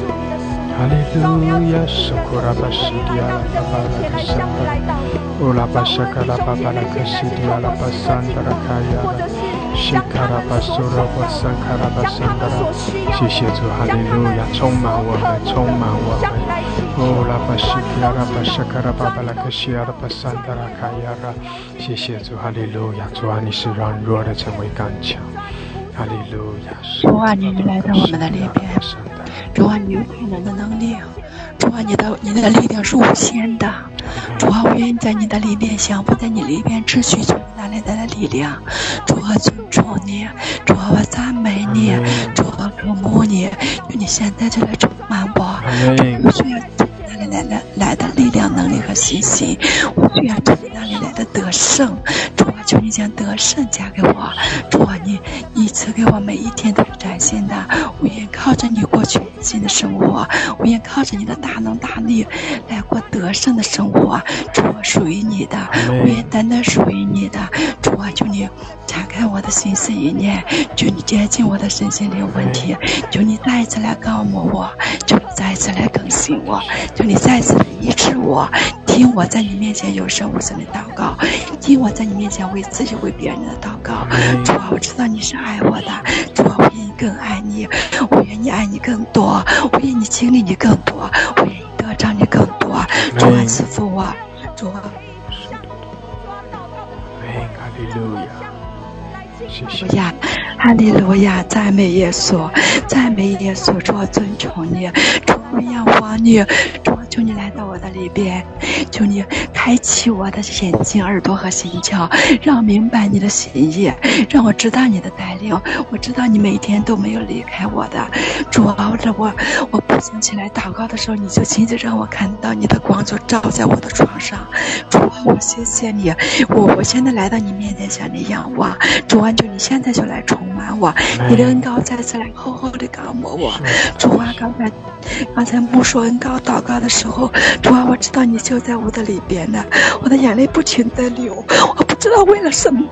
哈利路亚，苏库拉巴西迪亚拉巴巴拉克桑达，乌拉巴沙卡拉巴巴拉克西迪亚拉巴桑达拉卡亚拉。西卡拉巴苏拉巴桑卡拉巴桑达拉，谢谢主，哈利路亚，充满我们，充满我们。哦，拉巴西卡拉巴沙卡拉巴巴拉克西亚拉巴桑达拉卡亚拉，谢谢主，哈利路亚，主啊，你是软弱的成为刚强，哈利路亚。主啊，你来到我们的里边，主啊，你有全能的能力。主啊，你的你的力量是无限的。主啊，我愿意在你的里面降服，在你里边持续从你那来的力量。主啊，尊重你。主啊，我赞美你。主啊，渴慕你。就你现在就来充满我。我需要从哪里来的来的力量、能力和信心？我需要从哪里来的得胜？求你将得胜加给我。主啊，你你赐给我每一天都是崭新的。我愿靠着你过全新的生活。我愿靠着你的大能大力来过得胜的生活。主啊，属于你的，我愿单单属于你的。主啊，求你敞开我的心思意念，求你接近我的身心灵问题，求你再一次来告诉我，求你再一次来更新我，求你再一次来医治我。听我在你面前有声无声的祷告，听我在你面前为自己为别人的祷告。主啊，我知道你是爱我的，主啊，我愿意更爱你，我愿意爱你更多，我愿意经历你更多，我愿意得着你更多。主啊，赐福我，主啊。哈利路亚。哈利路亚，赞美耶稣，赞美耶稣，主啊，尊崇你，主啊，仰望你，主啊，求你来到我的里边，求你开启我的眼睛、耳朵和心窍，让我明白你的心意，让我知道你的带领。我知道你每天都没有离开我的，主啊，我我我不想起来祷告的时候，你就亲自让我看到你的光，就照在我的床上。主啊，我谢谢你，我我现在来到你面前向你仰望，主啊，求你现在就来充。满我，你的恩膏再次来厚厚的膏抹我。主啊，刚才刚在默说恩高祷告的时候，主啊，我知道你就在我的里边呢，我的眼泪不停的流，我不知道为了什么。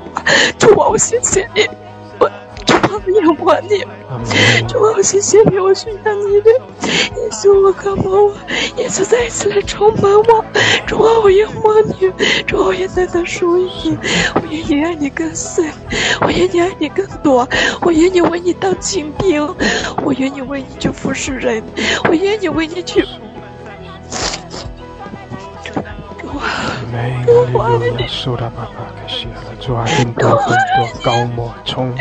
主啊，我谢谢你。仰望你，主啊，谢谢你，我寻找你的耶稣，我渴望我，耶稣再一次来充满我。主啊，我仰望你，主啊，我也单单属于你，我愿意爱你更深，我愿意爱你更多，我愿意为你当精兵，我愿意为你去服侍人，我愿意为你去。主啊，你说的爸爸，可惜了，主啊，更多更多高莫充满。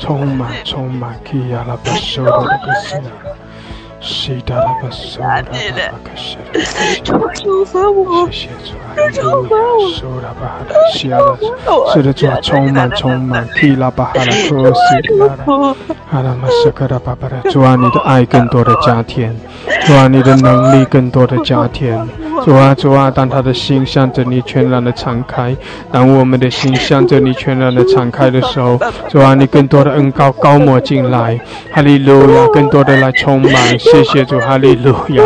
充满，充满，基亚拉巴苏拉巴西亚，西达拉巴苏拉巴克西亚，主充满我，谢谢主啊，充满我，苏拉巴哈拉西亚拉，是的主啊，充满，充满，基拉巴哈拉克西拉拉，哈拉马斯克拉巴巴拉，主啊，你的爱更多的加添，主啊，你的能力更多的加添。主啊，主啊，当他的心向着你全然的敞开，当我们的心向着你全然的敞开的时候，主啊，你更多的恩高高抹进来，哈利路亚，更多的来充满，谢谢主，哈利路亚。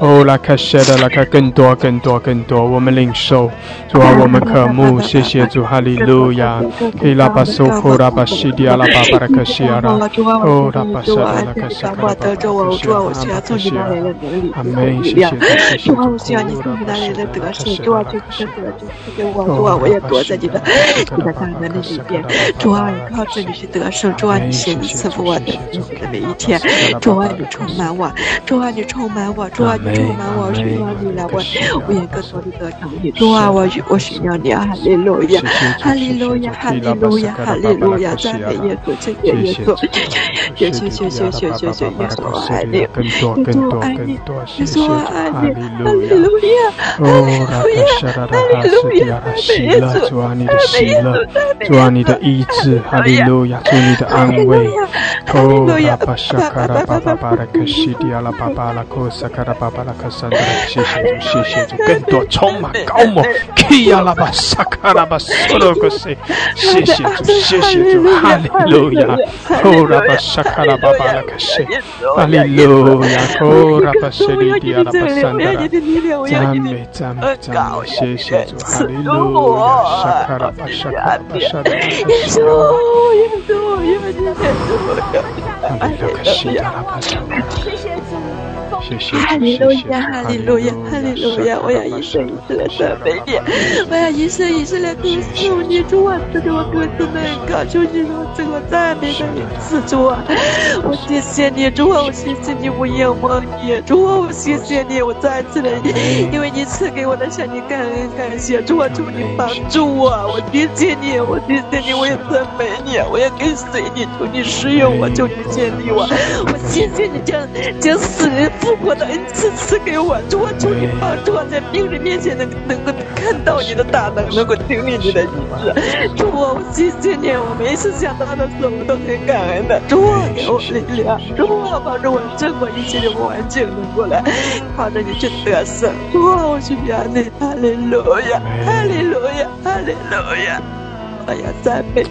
哦，拉开谢的拉开更多更多更多，我们领受，主啊，我们渴慕，谢谢主，哈利路亚。可以拉巴苏弗拉巴西迪阿拉巴巴拉克西阿拉，哦，拉巴沙拉拉巴巴拉，阿门，谢谢主，谢谢主。的，主啊，我主啊，我也躲在你的你的大门的里边，主啊，你靠着你是得胜，主啊，你是赐福我的的每一天，主啊，你充满我，主啊，你充满我，主啊，你充满我，需要你来，我我更多的得着，主啊，我我需要你，哈利路亚，哈利路亚，哈利路亚，哈利路亚，耶，耶，我爱你，耶我爱你，我爱你，哈利路亚。哈利路亚，哈利路亚，喜乐，主啊，你的喜乐，主啊，你的医治，哈利路亚，主你的安慰，哦，拉巴沙卡拉巴巴巴拉克西迪阿拉巴巴拉克萨卡拉巴巴拉克萨德，谢谢主，谢谢主，更多充满高莫，基亚拉巴沙卡拉巴索罗克西，谢谢主，谢谢主，哈利路亚，哦，拉巴沙卡拉巴巴拉克西，哈利路亚，哦，拉巴西迪阿拉巴萨德，تامي تامي تامي شيشة هللويا. شكر شكر شكر يسوع يسوع يسوع هللويا. شكر شكر 谢谢哈利路亚，哈利路亚，哈利路亚！我要一生一世来赞美你，我要一生一世来歌颂你，主啊！赐给我歌颂的恩高，求你让赐我赞美的恩赐，主啊！我谢谢你，主啊！我谢谢你，我仰望你，主啊！我谢谢你，我再次的，因为你赐给我的向你感恩感谢，主啊！求你帮助我，我谢谢你，我谢谢你，我也赞美你，我也跟随你，求你使用我，求你建立我，我谢谢你将将死人复活的恩赐赐给我，主啊！求你帮助我在病人面前能能够看到你的大能，能够经历你的医治，主啊！我谢谢你，我每次想到的时候我都很感恩的，主啊！给我力量，主啊！帮助我胜过一切的环境能过来，靠着你去得胜，主啊！我去表你，哈利路亚，哈利路亚，哈利路亚。我要赞美，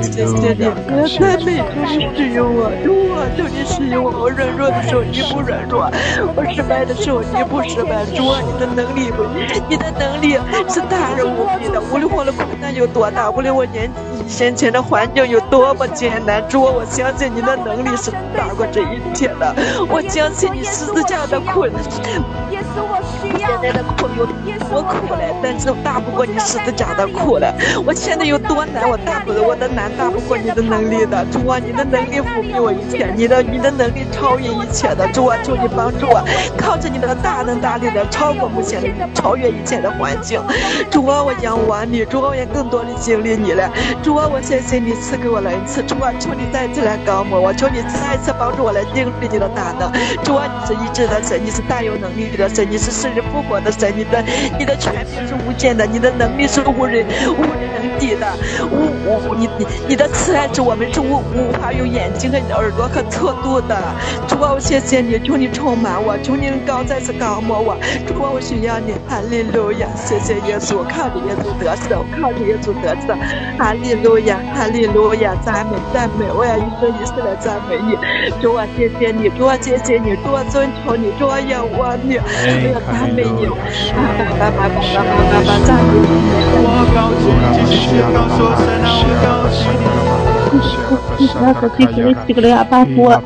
谢谢你，我要赞美，求你使用我，主啊，求你使用我。我软弱的时候你不软弱，我失败的时候你不失败。主啊，你的能力，你的能力是大而无比的。无论我的困难有多大，无论我年先前的环境有多么艰难，主啊，我相信你的能力是大过这一切的。我相信你十字架的困，也是我。现在的苦有多苦嘞，但是我大不过你十字架的苦了。我。现在有多难，我大不了，我的难大不过你的能力的。主啊，你的能力赋予我一切，你的你的能力超越一切的。主啊，求你帮助我，靠着你的大能大力的超过目前的，超越一切的环境。主啊，我仰望你，主啊，我也更多的经历你了。主啊，我谢谢你赐给我了一次。主啊，求你再次来高我，我求你再一次帮助我来经历你的大能。主啊，你是医治的神，你是大有能力的神，你是使人复活的神，你的你的权柄是无限的，你的能力是无人无人。能敌的，无无你你你的慈爱是我们是无无法用眼睛和耳朵和测度的。主啊，我谢谢你，求你充满我，求你高再次高抹我。主啊，我需要你，哈利路亚，谢谢耶稣，靠着耶稣得胜，靠着耶稣得胜，哈利路亚，哈利路亚，赞美赞美，我要一生一世的赞美你。主啊，谢谢你，主啊，谢谢你，主啊，尊崇你，主啊，仰望你，我要赞美你，爸爸爸爸爸爸爸爸赞美你，我高兴。我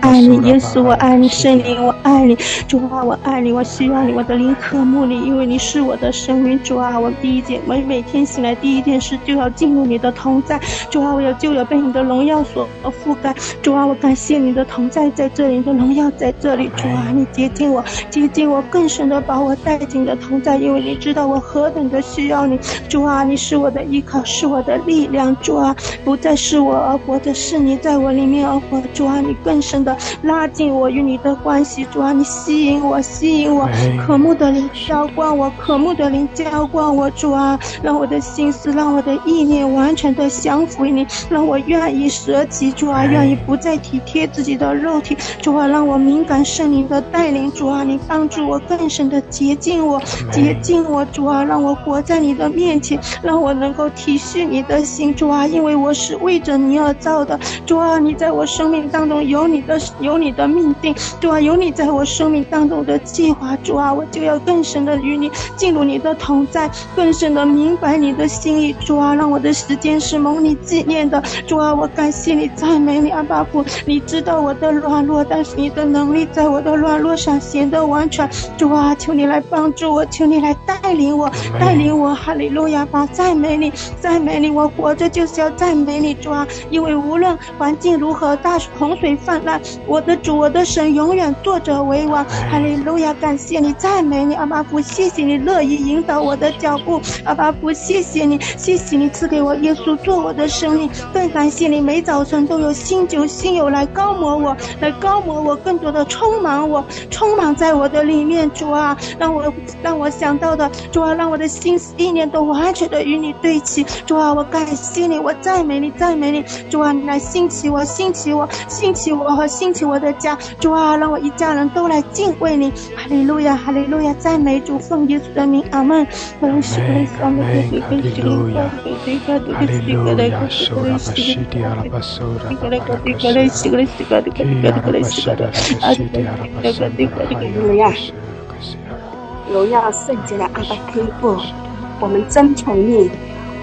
爱你，耶稣，我爱你，圣灵，我爱你，主啊，我爱你，我需要你，我的灵渴慕你，因为你是我的生命，主啊，我第一件，我每天醒来第一件事就要进入你的同在，主啊，我要就要被你的荣耀所覆盖，主啊，我感谢你的同在在这里，你的荣耀在这里，主啊，你接近我，接近我，更深的把我带进的同在，因为你知道我何等的需要你，主啊，你是我的依靠，是我的力量，主啊，不再是我而我的，是你在我里面而活，主啊，你更深的拉近我与你的关系，主啊，你吸引我，吸引我，渴慕的灵浇灌我，渴慕的灵浇灌我，主啊，让我的心思，让我的意念完全的降服于你，让我愿意舍己，主啊，愿意不再体贴自己的肉体，主啊，让我敏感圣灵的带领，主啊，你帮助我更深的洁净我，洁净我，主啊，让我活在你的面前，让我能够体恤。你的心主啊，因为我是为着你而造的。主啊，你在我生命当中有你的有你的命定，主啊，有你在我生命当中的计划。主啊，我就要更深的与你进入你的同在，更深的明白你的心意。主啊，让我的时间是蒙你纪念的。主啊，我感谢你，赞美你，阿爸父，你知道我的软弱，但是你的能力在我的软弱上显得完全。主啊，求你来帮助我，求你来带领我，带领我，哈利路亚！吧，赞美你，赞美你，我活着就是要赞美你，主啊！因为无论环境如何，大洪水泛滥，我的主，我的神永远坐着为王，哈利路亚！感谢你，赞美你，阿巴父，谢谢你乐意引导我的脚步，阿巴父，谢谢你，谢谢你赐给我耶稣做我的生命，更感谢你每早晨都有新酒新友来高抹我，来高抹我，更多的充满我，充满在我的里面，主啊，让我让我想到的，主啊，让我的心思意念都完全的与你对齐，主啊，我感谢你，我赞美你，赞美你，主啊，你来兴起我，兴起我，兴起我和兴起我的家，主啊，让我一家人都来敬畏你，哈利路亚，哈利路亚，赞美主，奉耶稣的名，阿门。阿门。阿门。哈利路亚。哈利路亚。苏拉巴西迪阿拉巴苏拉巴拉巴苏拉。基阿拉巴沙达拉巴西迪阿拉巴沙达拉。哈利路亚。荣耀圣洁的阿爸天父，我们尊崇你，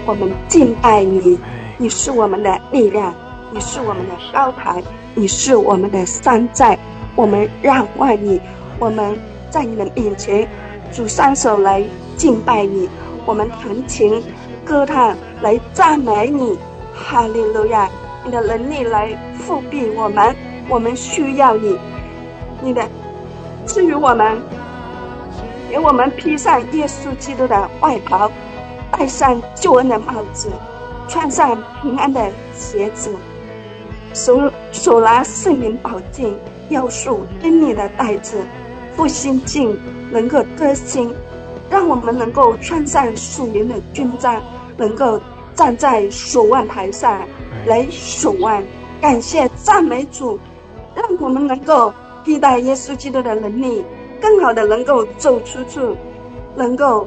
我们敬拜你，你是我们的力量，你是我们的高台，你是我们的山寨，我们让望你，我们在你的面前举双手来敬拜你，我们弹琴歌唱来赞美你，哈利路亚！你的能力来复辟我们，我们需要你，你的赐予我们。给我们披上耶稣基督的外袍，戴上救恩的帽子，穿上平安的鞋子，手手拿圣灵宝剑，要束真理的带子，复兴镜能够歌心，让我们能够穿上属灵的军装，能够站在守望台上来守望。感谢赞美主，让我们能够替代耶稣基督的能力。更好的能够走出去，能够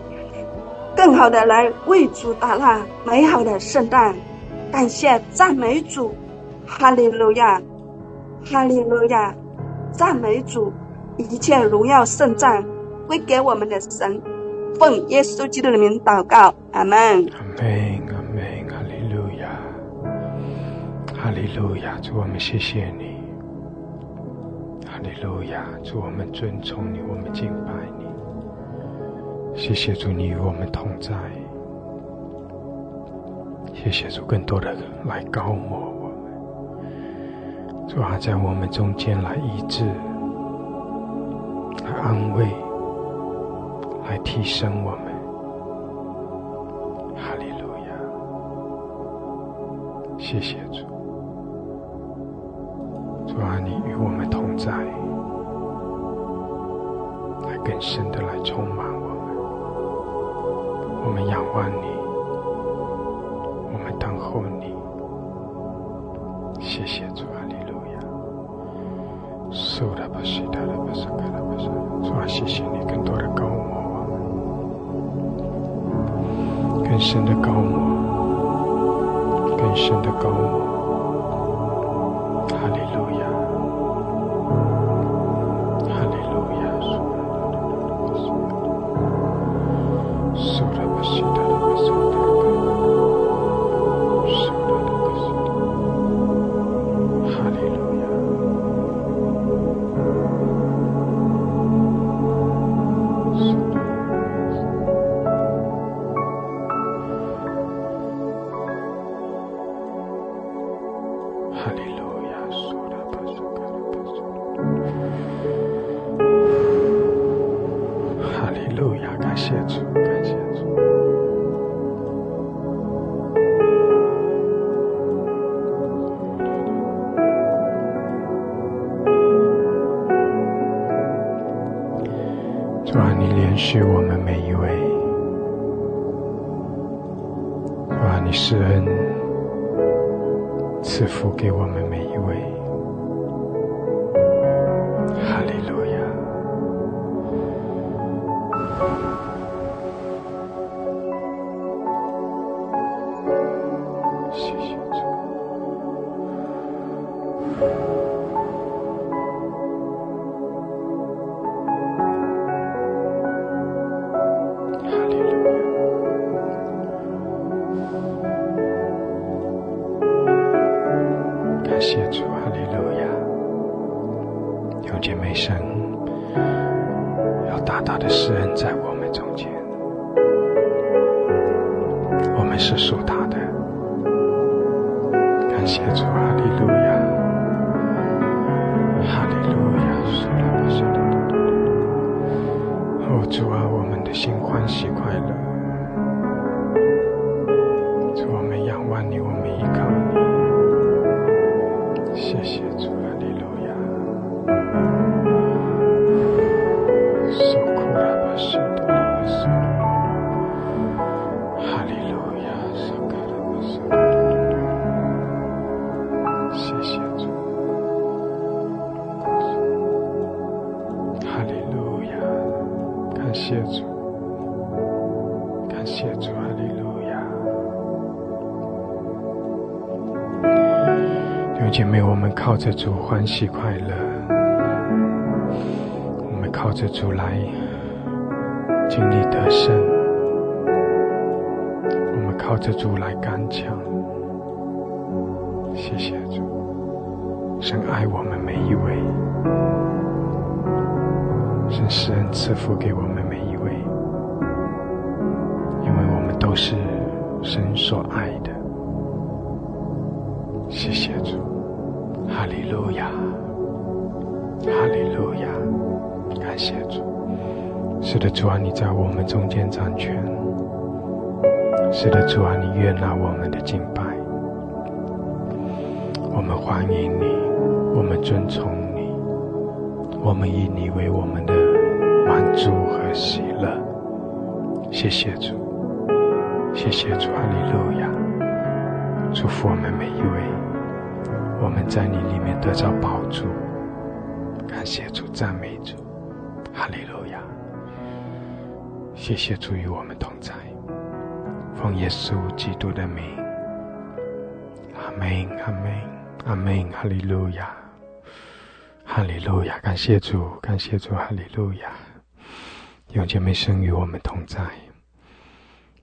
更好的来为主打那美好的圣诞。感谢赞美主，哈利路亚，哈利路亚，赞美主，一切荣耀圣赞归给我们的神。奉耶稣基督的名祷告，阿门。阿门，阿门，哈利路亚，哈利路亚，主我们谢谢你。哈利路亚！主，我们尊崇你，我们敬拜你。谢谢主，你与我们同在。谢谢主，更多的人来高摩我们。主啊，在我们中间来医治、来安慰、来提升我们。哈利路亚！谢谢主。主啊，你与我们同在，来更深的来充满我们。仰望你，我们等候你。谢谢主啊，利路亚。苏拉巴西达拉巴萨卡拉巴萨，主啊，谢谢你更多的高摩我们，更深的高摩，更深的高摩。靠着欢喜快乐，我们靠着主来经历得胜，我们靠着主来刚强。谢谢主，神爱我们每一位，神施恩赐福给我们每一位，因为我们都是神所爱的。是的，主啊，你在我们中间掌权。是的，主啊，你悦纳我们的敬拜。我们欢迎你，我们尊崇你，我们以你为我们的满足和喜乐。谢谢主，谢谢主，哈利路亚，祝福我们每一位。我们在你里面得到宝助，感谢主，赞美主，哈利路亚！谢谢主与我们同在，奉耶稣基督的名，阿门，阿门，阿门，哈利路亚，哈利路亚！感谢主，感谢主，哈利路亚！永姐妹生与我们同在，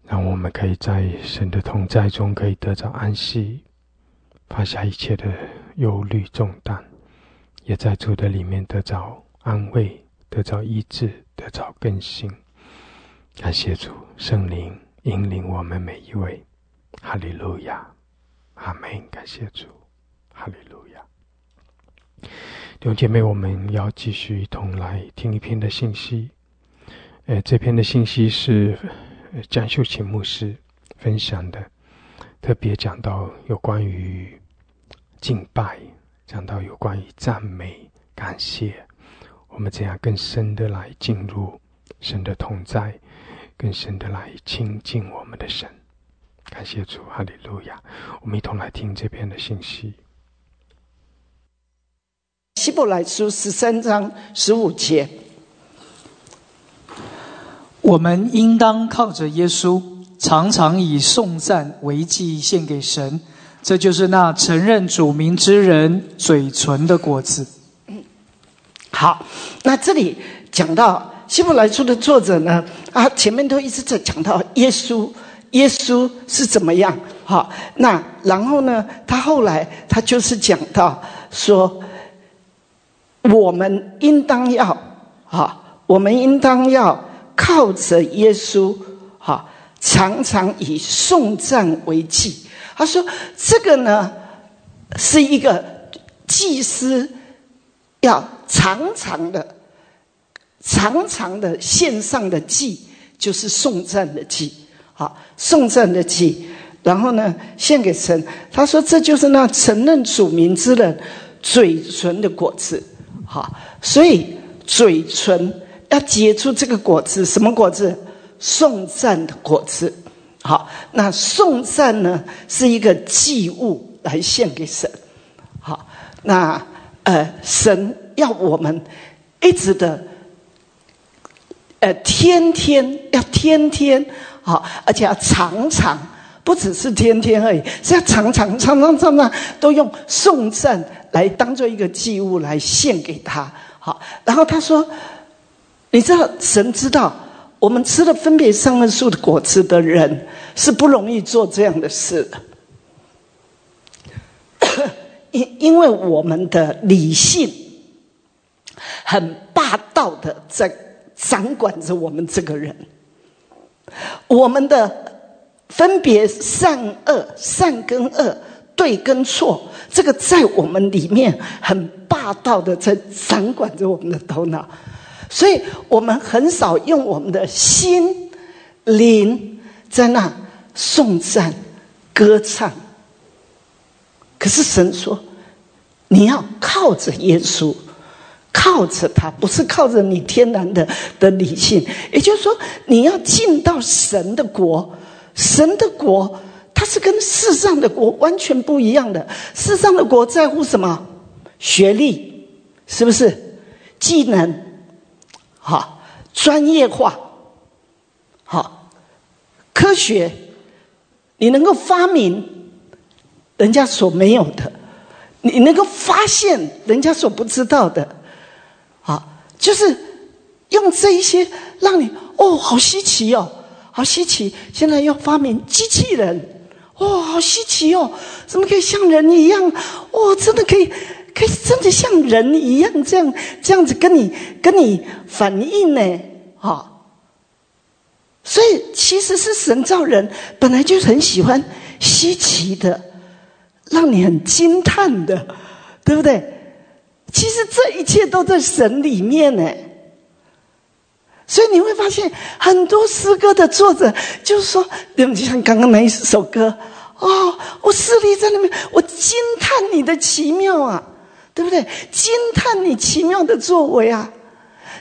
让我们可以在神的同在中可以得着安息。放下一切的忧虑重担，也在主的里面得着安慰，得着医治，得着更新。感谢主圣灵引领我们每一位，哈利路亚，阿门。感谢主，哈利路亚。弟兄姐妹，我们要继续一同来听一篇的信息。呃，这篇的信息是江秀琴牧师分享的。特别讲到有关于敬拜，讲到有关于赞美、感谢，我们怎样更深的来进入神的同在，更深的来亲近我们的神。感谢主，哈利路亚！我们一同来听这篇的信息。希伯来书十三章十五节，我们应当靠着耶稣。常常以颂赞为祭献给神，这就是那承认主名之人嘴唇的果子。好，那这里讲到希伯来书的作者呢，啊，前面都一直在讲到耶稣，耶稣是怎么样？好，那然后呢，他后来他就是讲到说，我们应当要，啊，我们应当要靠着耶稣，哈。常常以颂赞为祭。他说：“这个呢，是一个祭司要常常的、长长的献上的祭，就是送赞的祭。好，送赞的祭，然后呢，献给神。他说，这就是那承认主名之人嘴唇的果子。好，所以嘴唇要结出这个果子，什么果子？”送赞的果子，好，那送赞呢是一个祭物来献给神，好，那呃，神要我们一直的，呃，天天要天天好，而且要常常不只是天天而已，是要常常、常常、常常都用送赞来当做一个祭物来献给他。好，然后他说：“你知道，神知道我们吃了分别善恶树的果子的人是不容易做这样的事的。”因因为我们的理性很霸道的在掌管着我们这个人，我们的分别善恶、善跟恶、对跟错，这个在我们里面很霸道的在掌管着我们的头脑，所以我们很少用我们的心灵在那颂赞、歌唱。可是神说，你要靠着耶稣，靠着他，不是靠着你天然的的理性。也就是说，你要进到神的国，神的国它是跟世上的国完全不一样的。世上的国在乎什么？学历是不是？技能，好，专业化，好，科学，你能够发明。人家所没有的，你能够发现人家所不知道的，就是用这一些让你哦，好稀奇哦，好稀奇！现在要发明机器人，哦，好稀奇哦，怎么可以像人一样？哦，真的可以，可以真的像人一样这样这样子跟你跟你反应呢？哈，所以其实是神造人，本来就很喜欢稀奇的。让你很惊叹的，对不对？其实这一切都在神里面呢。所以你会发现，很多诗歌的作者就是说，就像刚刚那一首歌，哦，我视力在那边，我惊叹你的奇妙啊，对不对？惊叹你奇妙的作为啊。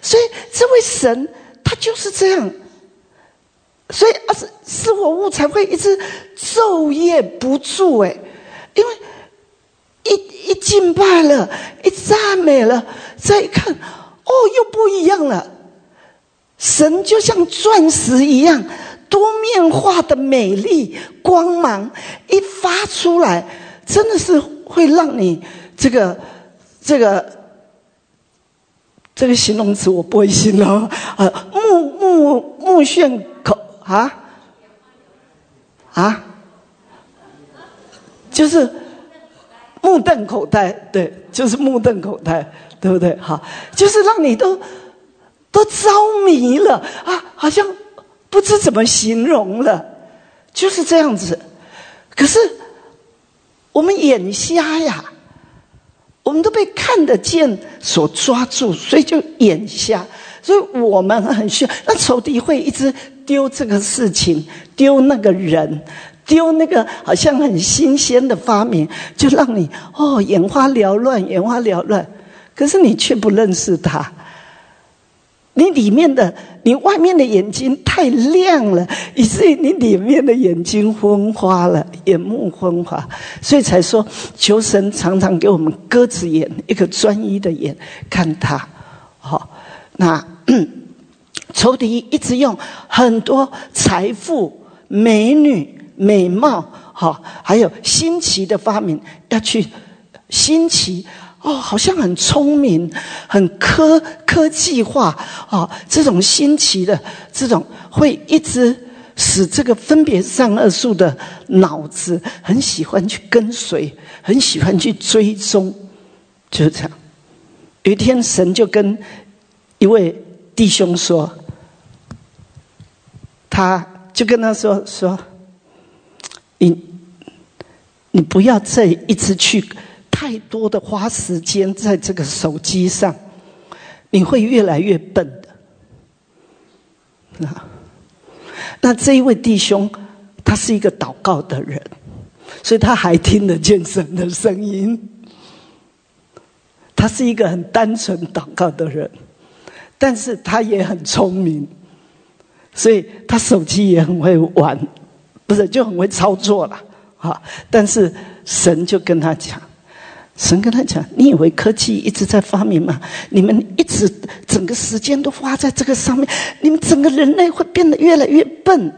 所以这位神他就是这样，所以啊是是我物才会一直昼夜不住哎。一一敬拜了，一赞美了，再一看，哦，又不一样了。神就像钻石一样，多面化的美丽光芒一发出来，真的是会让你这个这个这个形容词我不会形容啊，目目目眩口啊啊。就是目瞪口呆，对，就是目瞪口呆，对不对？哈，就是让你都都着迷了啊，好像不知怎么形容了，就是这样子。可是我们眼瞎呀，我们都被看得见所抓住，所以就眼瞎。所以我们很需要，那仇敌会一直丢这个事情，丢那个人。丢那个好像很新鲜的发明，就让你哦眼花缭乱，眼花缭乱。可是你却不认识他，你里面的、你外面的眼睛太亮了，以至于你里面的眼睛昏花了，眼目昏花。所以才说，求神常常给我们鸽子眼，一个专一的眼看他。好，那 仇敌一直用很多财富、美女。美貌，哈，还有新奇的发明，要去新奇哦，好像很聪明，很科科技化啊，这种新奇的这种会一直使这个分别善恶树的脑子很喜欢去跟随，很喜欢去追踪，就是这样。有一天，神就跟一位弟兄说，他就跟他说说。你，你不要再一直去太多的花时间在这个手机上，你会越来越笨的。那，那这一位弟兄，他是一个祷告的人，所以他还听得见神的声音。他是一个很单纯祷告的人，但是他也很聪明，所以他手机也很会玩。不是就很会操作了，啊！但是神就跟他讲，神跟他讲，你以为科技一直在发明吗？你们一直整个时间都花在这个上面，你们整个人类会变得越来越笨。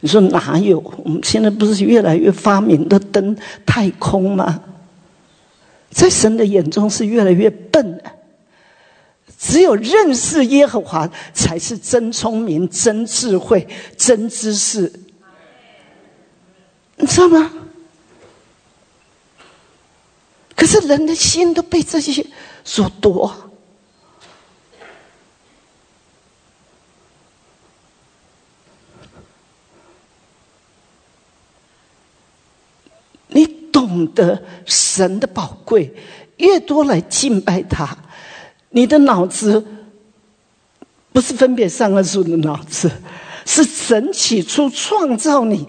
你说哪有？我们现在不是越来越发明的登太空吗？在神的眼中是越来越笨的。只有认识耶和华，才是真聪明、真智慧、真知识。你知道吗？可是人的心都被这些所夺。你懂得神的宝贵，越多来敬拜他。你的脑子不是分别善恶树的脑子，是神起初创造你，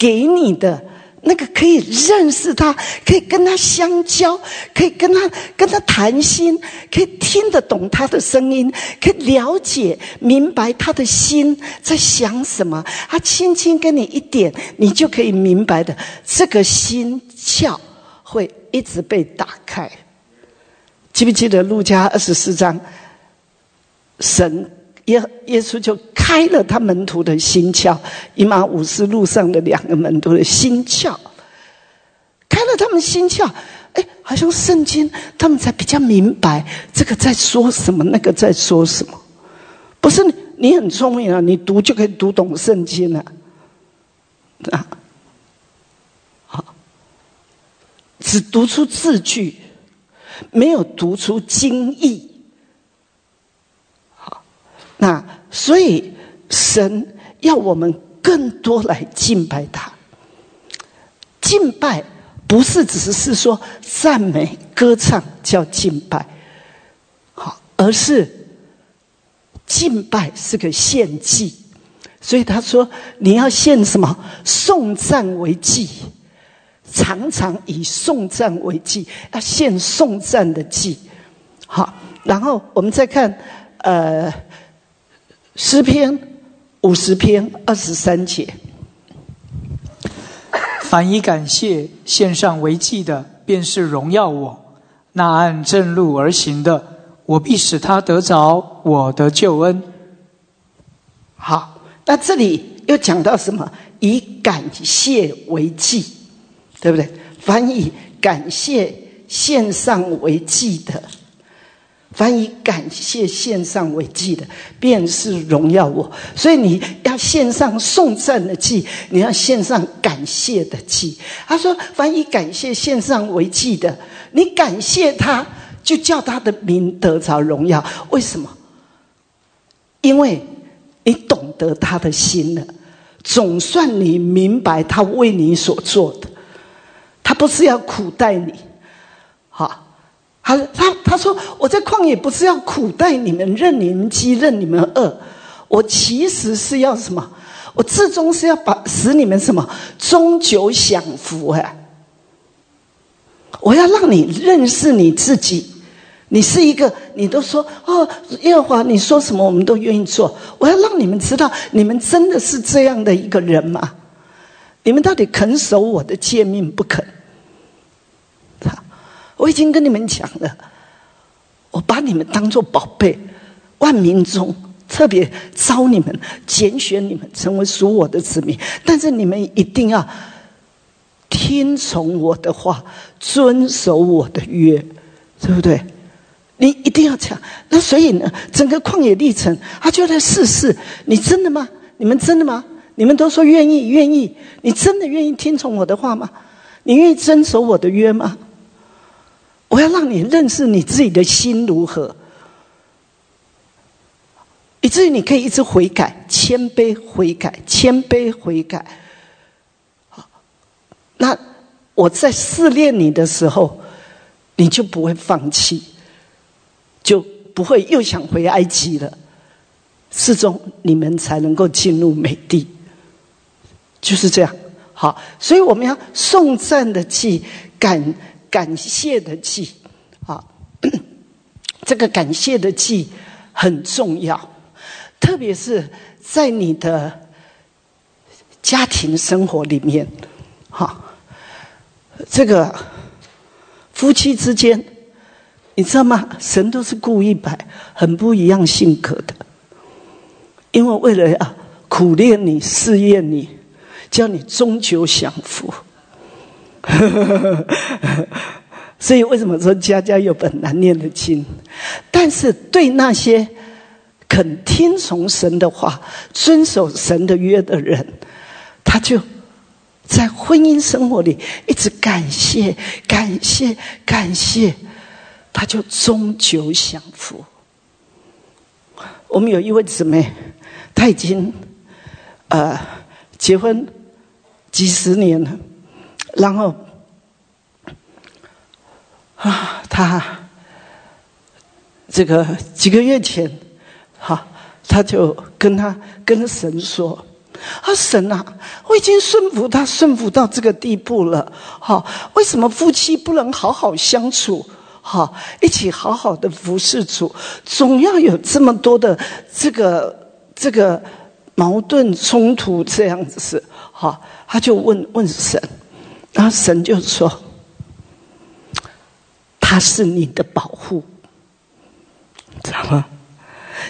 给你的那个可以认识他，可以跟他相交，可以跟他跟他谈心，可以听得懂他的声音，可以了解明白他的心在想什么。他轻轻跟你一点，你就可以明白的。这个心窍会一直被打开。记不记得路加二十四章，神耶耶稣就开了他门徒的心窍，以马五斯路上的两个门徒的心窍，开了他们心窍，哎，好像圣经他们才比较明白这个在说什么，那个在说什么。不是你很聪明啊，你读就可以读懂圣经了，啊，好，只读出字句。没有读出经义，那所以神要我们更多来敬拜他。敬拜不是只是说赞美、歌唱叫敬拜，好，而是敬拜是个献祭。所以他说你要献什么？送赞为祭。常常以送赞为祭，要献送赞的祭。好，然后我们再看，呃，诗篇五十篇二十三节，凡以感谢献上为祭的，便是荣耀我；那按正路而行的，我必使他得着我的救恩。好，那这里又讲到什么？以感谢为祭。对不对？凡以感谢献上为祭的，凡以感谢献上为祭的，便是荣耀我。所以你要献上送赞的祭，你要献上感谢的祭。他说：“凡以感谢献上为祭的，你感谢他，就叫他的名得着荣耀。为什么？因为你懂得他的心了，总算你明白他为你所做的。”他不是要苦待你，好，他他他说我在旷野不是要苦待你们，任你们饥，任你们饿，我其实是要什么？我最终是要把使你们什么？终究享福哎！我要让你认识你自己，你是一个，你都说哦，耶和华，你说什么我们都愿意做。我要让你们知道，你们真的是这样的一个人吗？你们到底肯守我的诫命不肯？我已经跟你们讲了，我把你们当做宝贝，万民中特别招你们、拣选你们成为属我的子民。但是你们一定要听从我的话，遵守我的约，对不对？你一定要讲。那所以呢，整个旷野历程，他就在试试：你真的吗？你们真的吗？你们都说愿意，愿意。你真的愿意听从我的话吗？你愿意遵守我的约吗？我要让你认识你自己的心如何，以至于你可以一直悔改、谦卑悔改、谦卑悔改。好，那我在试炼你的时候，你就不会放弃，就不会又想回埃及了。始终你们才能够进入美地，就是这样。好，所以我们要颂赞的祭感。感谢的祭，啊，这个感谢的祭很重要，特别是在你的家庭生活里面，哈，这个夫妻之间，你知道吗？神都是故意摆很不一样性格的，因为为了要苦练你、试验你，叫你终究享福。所以为什么说家家有本难念的经？但是对那些肯听从神的话、遵守神的约的人，他就在婚姻生活里一直感谢、感谢、感谢，他就终究享福。我们有一位姊妹，她已经呃结婚几十年了，然后啊，他这个几个月前，哈，他就跟他跟神说：“啊，神啊，我已经顺服他，顺服到这个地步了，哈，为什么夫妻不能好好相处？”好，一起好好的服侍主，总要有这么多的这个这个矛盾冲突这样子是好，他就问问神，然后神就说：“他是你的保护，知道吗？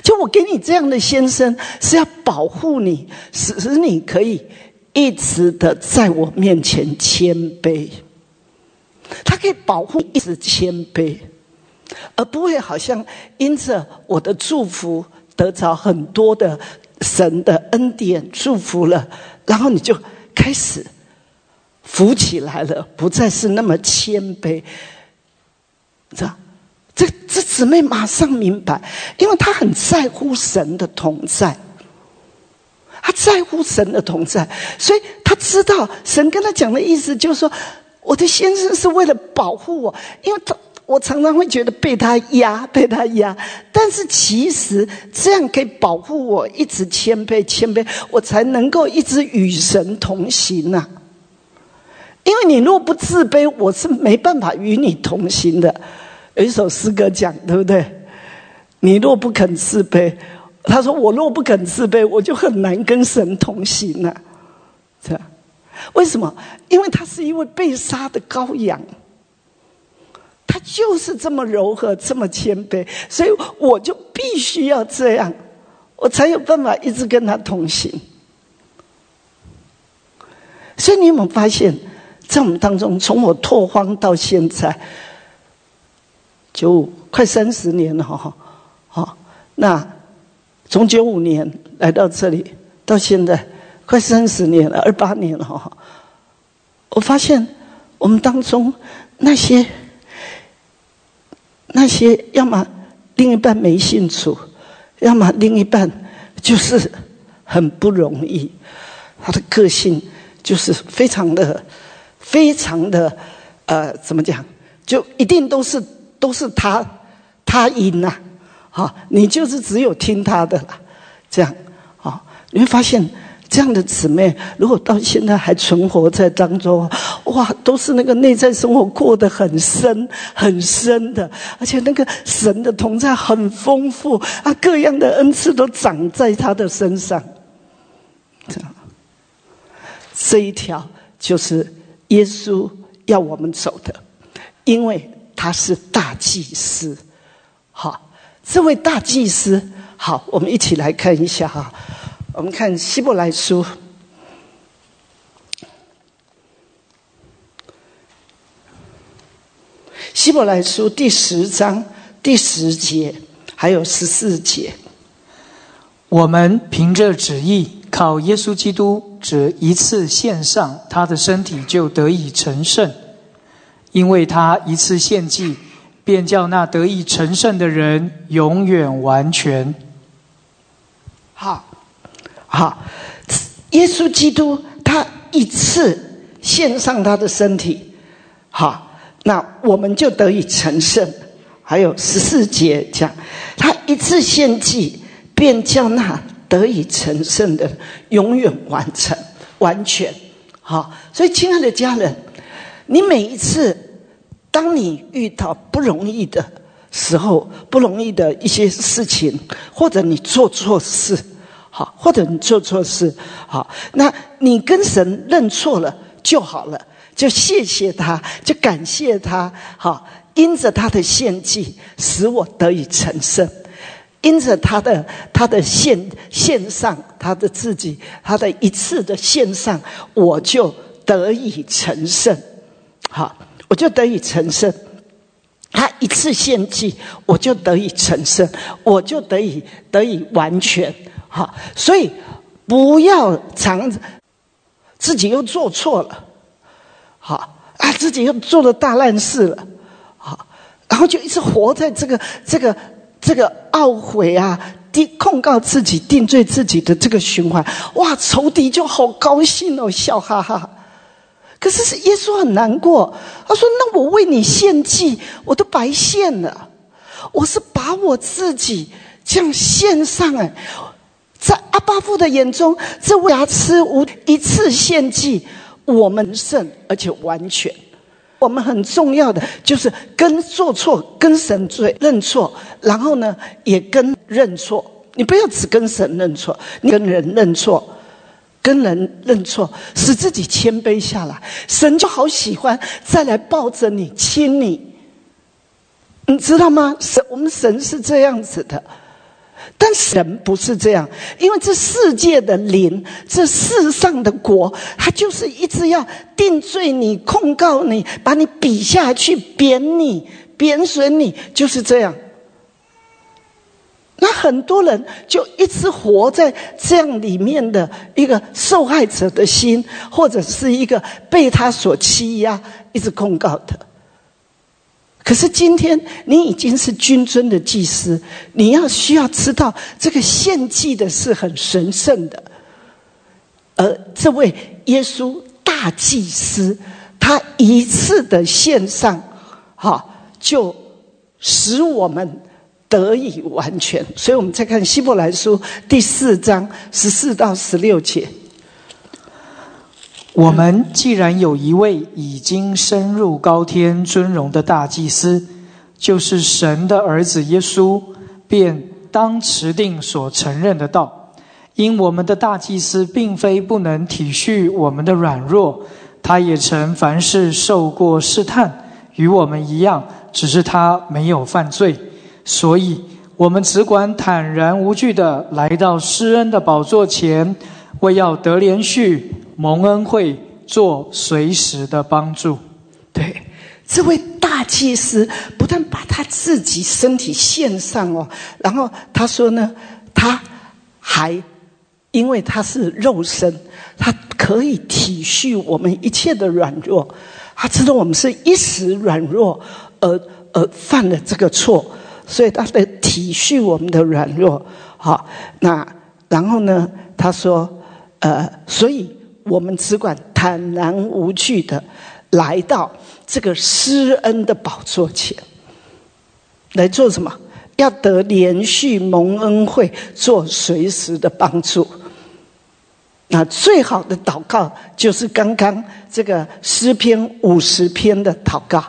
就我给你这样的先生，是要保护你，使你可以一直的在我面前谦卑。”他可以保护一直谦卑，而不会好像因着我的祝福得着很多的神的恩典祝福了，然后你就开始浮起来了，不再是那么谦卑。这？这这姊妹马上明白，因为她很在乎神的同在，她在乎神的同在，所以她知道神跟她讲的意思就是说。我的先生是为了保护我，因为他我常常会觉得被他压，被他压。但是其实这样可以保护我，一直谦卑谦卑，我才能够一直与神同行呐。因为你若不自卑，我是没办法与你同行的。有一首诗歌讲，对不对？你若不肯自卑，他说我若不肯自卑，我就很难跟神同行了。这。为什么？因为他是一位被杀的羔羊，他就是这么柔和，这么谦卑，所以我就必须要这样，我才有办法一直跟他同行。所以你有没有发现，在我们当中，从我拓荒到现在，就快三十年了，哈，好，那从九五年来到这里，到现在。快三十年了，二八年了哈。我发现我们当中那些那些，要么另一半没兴趣，要么另一半就是很不容易。他的个性就是非常的、非常的呃，怎么讲？就一定都是都是他他赢呐，好，你就是只有听他的了，这样啊，你会发现。这样的姊妹，如果到现在还存活在当中，哇，都是那个内在生活过得很深、很深的，而且那个神的同在很丰富啊，各样的恩赐都长在他的身上。这样，这一条就是耶稣要我们走的，因为他是大祭司。好，这位大祭司，好，我们一起来看一下哈。我们看希伯来书，希伯来书第十章第十节还有十四节，我们凭着旨意，靠耶稣基督，只一次献上他的身体，就得以成圣，因为他一次献祭，便叫那得以成圣的人永远完全。好。好，耶稣基督他一次献上他的身体，好，那我们就得以成圣。还有十四节讲，他一次献祭，便叫那得以成圣的永远完成完全。好，所以亲爱的家人，你每一次当你遇到不容易的时候，不容易的一些事情，或者你做错事。好，或者你做错事，好，那你跟神认错了就好了，就谢谢他，就感谢他，好，因着他的献祭，使我得以成圣。因着他的他的献献上，他的自己，他的一次的献上，我就得以成圣。好，我就得以成圣。他一次献祭，我就得以成圣，我就得以得以完全。好，所以不要常自己又做错了，好啊，自己又做了大烂事了，好，然后就一直活在这个这个这个懊悔啊、定控告自己、定罪自己的这个循环。哇，仇敌就好高兴哦，笑哈哈。可是是耶稣很难过，他说：“那我为你献祭，我都白献了。我是把我自己这样献上哎，在阿巴父的眼中，这牙齿无一次献祭，我们胜而且完全。我们很重要的就是跟做错跟神罪认错，然后呢也跟认错。你不要只跟神认错，你跟人认错。”跟人认错，使自己谦卑下来，神就好喜欢再来抱着你亲你，你知道吗？神，我们神是这样子的，但神不是这样，因为这世界的灵，这世上的国，他就是一直要定罪你、控告你、把你比下去、贬你、贬损你，就是这样。那很多人就一直活在这样里面的一个受害者的心，或者是一个被他所欺压、一直控告的。可是今天你已经是君尊的祭司，你要需要知道，这个献祭的是很神圣的。而这位耶稣大祭司，他一次的献上，哈，就使我们。得以完全，所以我们再看希伯来书第四章十四到十六节。我们既然有一位已经深入高天尊荣的大祭司，就是神的儿子耶稣，便当持定所承认的道。因我们的大祭司并非不能体恤我们的软弱，他也曾凡事受过试探，与我们一样，只是他没有犯罪。所以，我们只管坦然无惧地来到施恩的宝座前，为要得连续蒙恩会，做随时的帮助。对，这位大祭司不但把他自己身体献上哦，然后他说呢，他还因为他是肉身，他可以体恤我们一切的软弱，他知道我们是一时软弱而而犯了这个错。所以他的体恤我们的软弱，好，那然后呢？他说，呃，所以我们只管坦然无惧的来到这个施恩的宝座前，来做什么？要得连续蒙恩惠，做随时的帮助。那最好的祷告就是刚刚这个诗篇五十篇的祷告，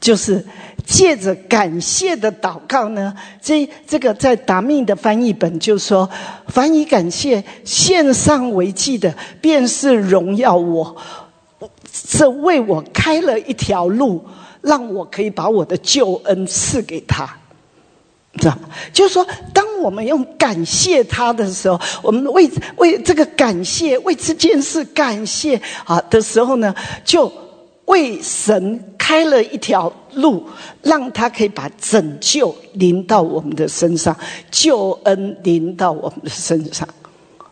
就是。借着感谢的祷告呢，这这个在达命的翻译本就说：“凡以感谢献上为祭的，便是荣耀我。这为我开了一条路，让我可以把我的救恩赐给他。”知道？就是说，当我们用感谢他的时候，我们为为这个感谢，为这件事感谢啊的时候呢，就。为神开了一条路，让他可以把拯救临到我们的身上，救恩临到我们的身上。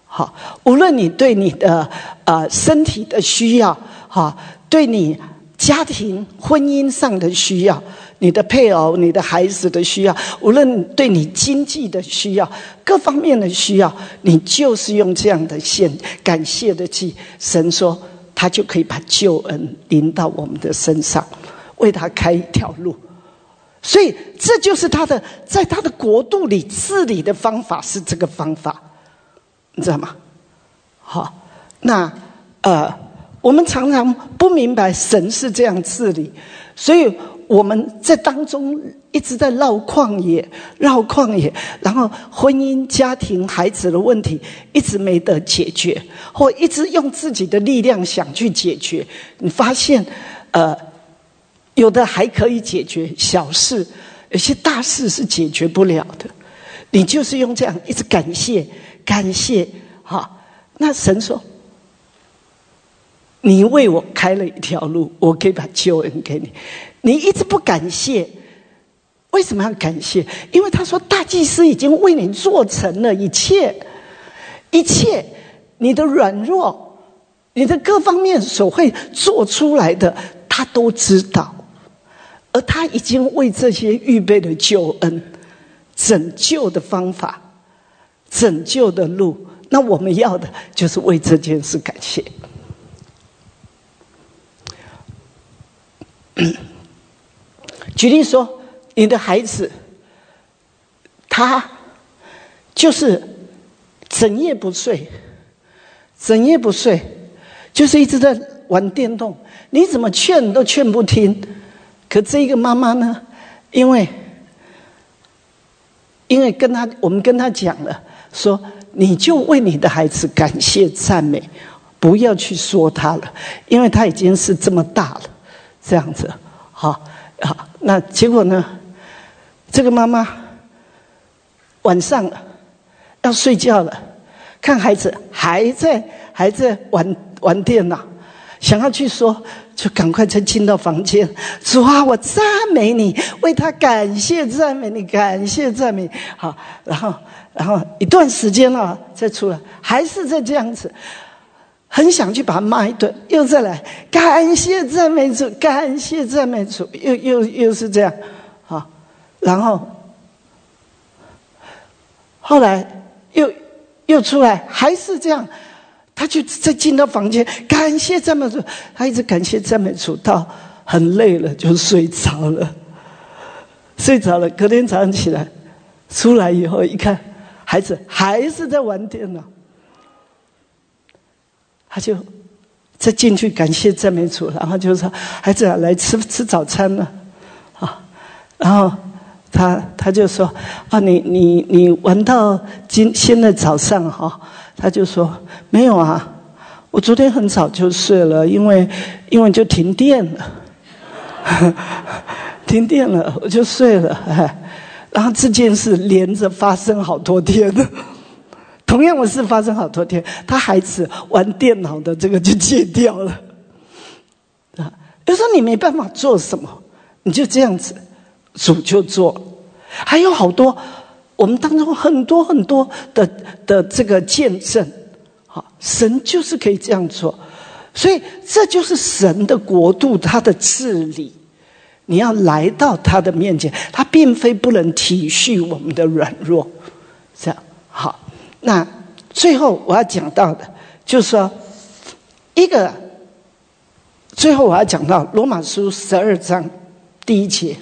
好，无论你对你的呃身体的需要，哈，对你家庭婚姻上的需要，你的配偶、你的孩子的需要，无论对你经济的需要，各方面的需要，你就是用这样的献感谢的祭。神说。他就可以把救恩临到我们的身上，为他开一条路。所以这就是他的在他的国度里治理的方法是这个方法，你知道吗？好，那呃，我们常常不明白神是这样治理，所以。我们在当中一直在绕旷野，绕旷野，然后婚姻、家庭、孩子的问题一直没得解决，或一直用自己的力量想去解决。你发现，呃，有的还可以解决小事，有些大事是解决不了的。你就是用这样一直感谢，感谢，哈。那神说：“你为我开了一条路，我可以把救恩给你。你一直不感谢，为什么要感谢？因为他说大祭司已经为你做成了一切，一切你的软弱，你的各方面所会做出来的，他都知道。而他已经为这些预备的救恩、拯救的方法、拯救的路。”那我们要的就是为这件事感谢。举例说，你的孩子，他就是整夜不睡，整夜不睡，就是一直在玩电动，你怎么劝都劝不听。可这个妈妈呢，因为因为跟他，我们跟他讲了，说。你就为你的孩子感谢赞美，不要去说他了，因为他已经是这么大了，这样子，好，好，那结果呢？这个妈妈晚上要睡觉了，看孩子还在还在玩玩电脑，想要去说，就赶快再进到房间，主啊，我赞美你，为他感谢赞美你，感谢赞美，好，然后。然后一段时间了，再出来，还是在这样子，很想去把他骂一顿，又再来，感谢赞美主，感谢赞美主，又又又是这样，好，然后后来又又出来，还是这样，他就再进到房间，感谢赞美主，他一直感谢赞美主，到很累了就睡着了，睡着了，隔天早上起来，出来以后一看。孩子还是在玩电脑，他就再进去感谢赞美主，然后就说：“孩子来吃吃早餐了。”啊，然后他他就说：“啊，你你你玩到今现在早上哈？”他就说：“没有啊，我昨天很早就睡了，因为因为就停电了，停电了我就睡了。”哎。然后这件事连着发生好多天，同样的事发生好多天，他孩子玩电脑的这个就戒掉了。啊，有时候你没办法做什么，你就这样子，主就做。还有好多我们当中很多很多的的这个见证，好，神就是可以这样做，所以这就是神的国度，他的治理。你要来到他的面前，他并非不能体恤我们的软弱，这样好。那最后我要讲到的，就是说，一个最后我要讲到罗马书十二章第一节。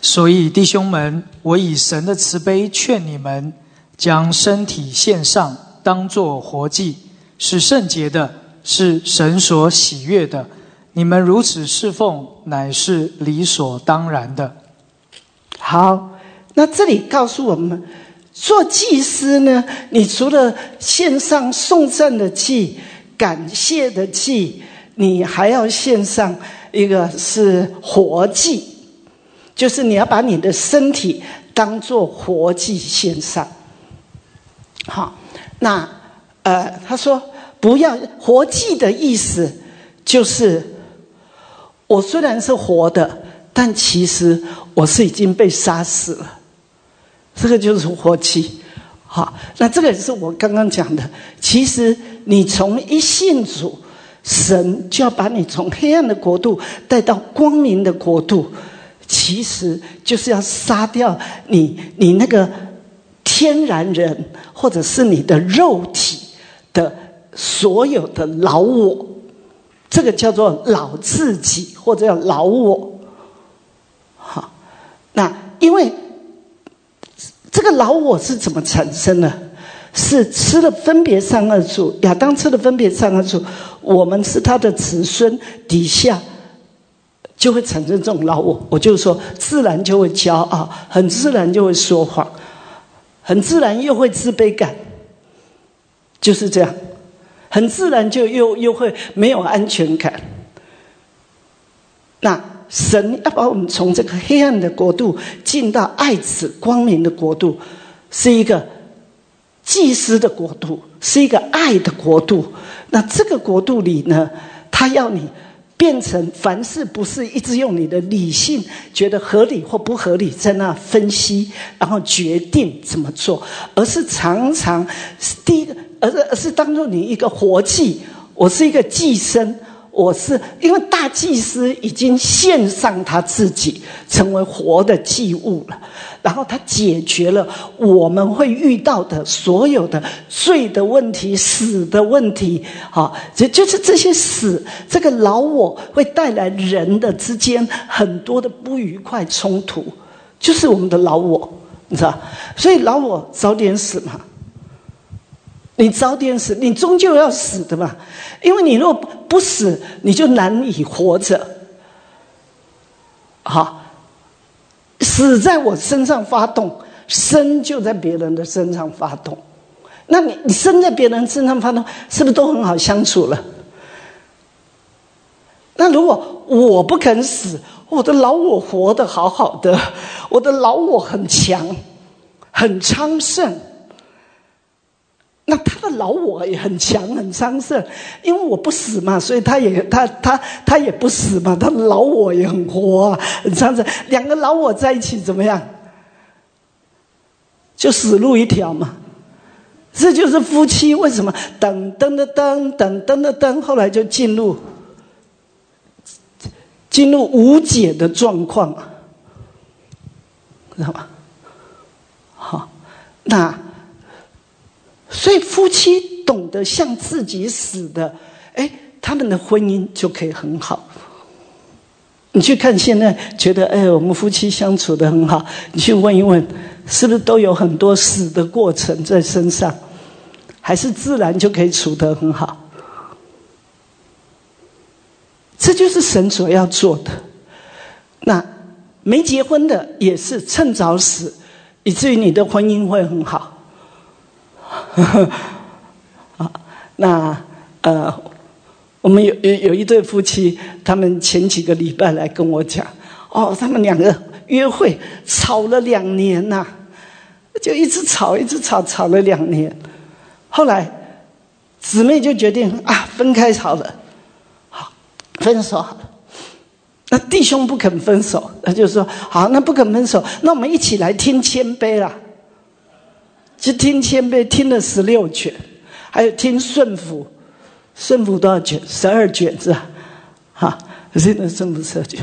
所以，弟兄们，我以神的慈悲劝你们，将身体献上，当作活祭，是圣洁的，是神所喜悦的。你们如此侍奉，乃是理所当然的。好，那这里告诉我们，做祭司呢，你除了献上颂赞的祭、感谢的祭，你还要献上一个是活祭。就是你要把你的身体当做活祭献上，好，那呃，他说不要活祭的意思，就是我虽然是活的，但其实我是已经被杀死了，这个就是活祭。好，那这个也是我刚刚讲的，其实你从一信主，神就要把你从黑暗的国度带到光明的国度。其实就是要杀掉你，你那个天然人，或者是你的肉体的所有的老我，这个叫做老自己，或者叫老我。好，那因为这个老我是怎么产生的？是吃了分别善恶树，亚当吃了分别善恶树，我们是他的子孙底下。就会产生这种老我，我就说自然就会骄傲，很自然就会说谎，很自然又会自卑感，就是这样。很自然就又又会没有安全感。那神要把我们从这个黑暗的国度进到爱子光明的国度，是一个祭司的国度，是一个爱的国度。那这个国度里呢，他要你。变成凡事不是一直用你的理性觉得合理或不合理在那分析，然后决定怎么做，而是常常是第一个，而是而是当做你一个活计，我是一个寄生。我是因为大祭司已经献上他自己，成为活的祭物了，然后他解决了我们会遇到的所有的罪的问题、死的问题。好，就就是这些死，这个老我会带来人的之间很多的不愉快冲突，就是我们的老我，你知道？所以老我早点死嘛。你早点死，你终究要死的嘛，因为你若不死，你就难以活着。好，死在我身上发动，生就在别人的身上发动。那你你生在别人身上发动，是不是都很好相处了？那如果我不肯死，我的老我活得好好的，我的老我很强，很昌盛。那他的老我也很强很昌盛，因为我不死嘛，所以他也他他他也不死嘛，他的老我也很活啊，很昌盛。两个老我在一起怎么样？就死路一条嘛。这就是夫妻为什么等等的等等等的等，后来就进入进入无解的状况，知道吗？好，那。所以夫妻懂得向自己死的，哎，他们的婚姻就可以很好。你去看现在觉得哎，我们夫妻相处的很好，你去问一问，是不是都有很多死的过程在身上，还是自然就可以处得很好？这就是神所要做的。那没结婚的也是趁早死，以至于你的婚姻会很好。啊，那呃，我们有有有一对夫妻，他们前几个礼拜来跟我讲，哦，他们两个约会吵了两年呐，就一直吵，一直吵，吵了两年。后来姊妹就决定啊，分开吵了，好，分手好了。那弟兄不肯分手，他就说好，那不肯分手，那我们一起来听谦卑啦。就听谦卑听了十六卷，还有听顺服，顺服多少卷？十二卷是吧？哈，真的顺服十二卷。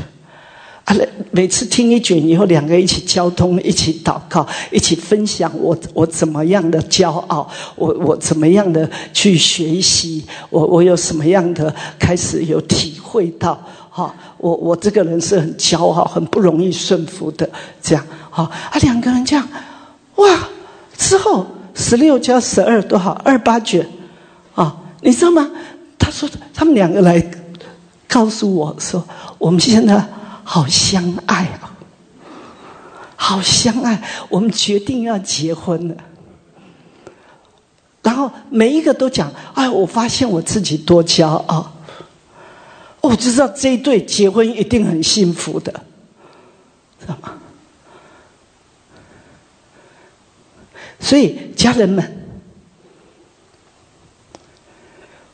啊，每次听一卷以后，两个一起交通，一起祷告，一起分享我我怎么样的骄傲，我我怎么样的去学习，我我有什么样的开始有体会到，哈，我我这个人是很骄傲，很不容易顺服的，这样，哈啊，两个人这样，哇！之后十六加十二多少？二八卷，啊，你知道吗？他说他们两个来告诉我说，我们现在好相爱啊，好相爱，我们决定要结婚了。然后每一个都讲，哎，我发现我自己多骄傲，我就知道这一对结婚一定很幸福的，知道吗？所以，家人们，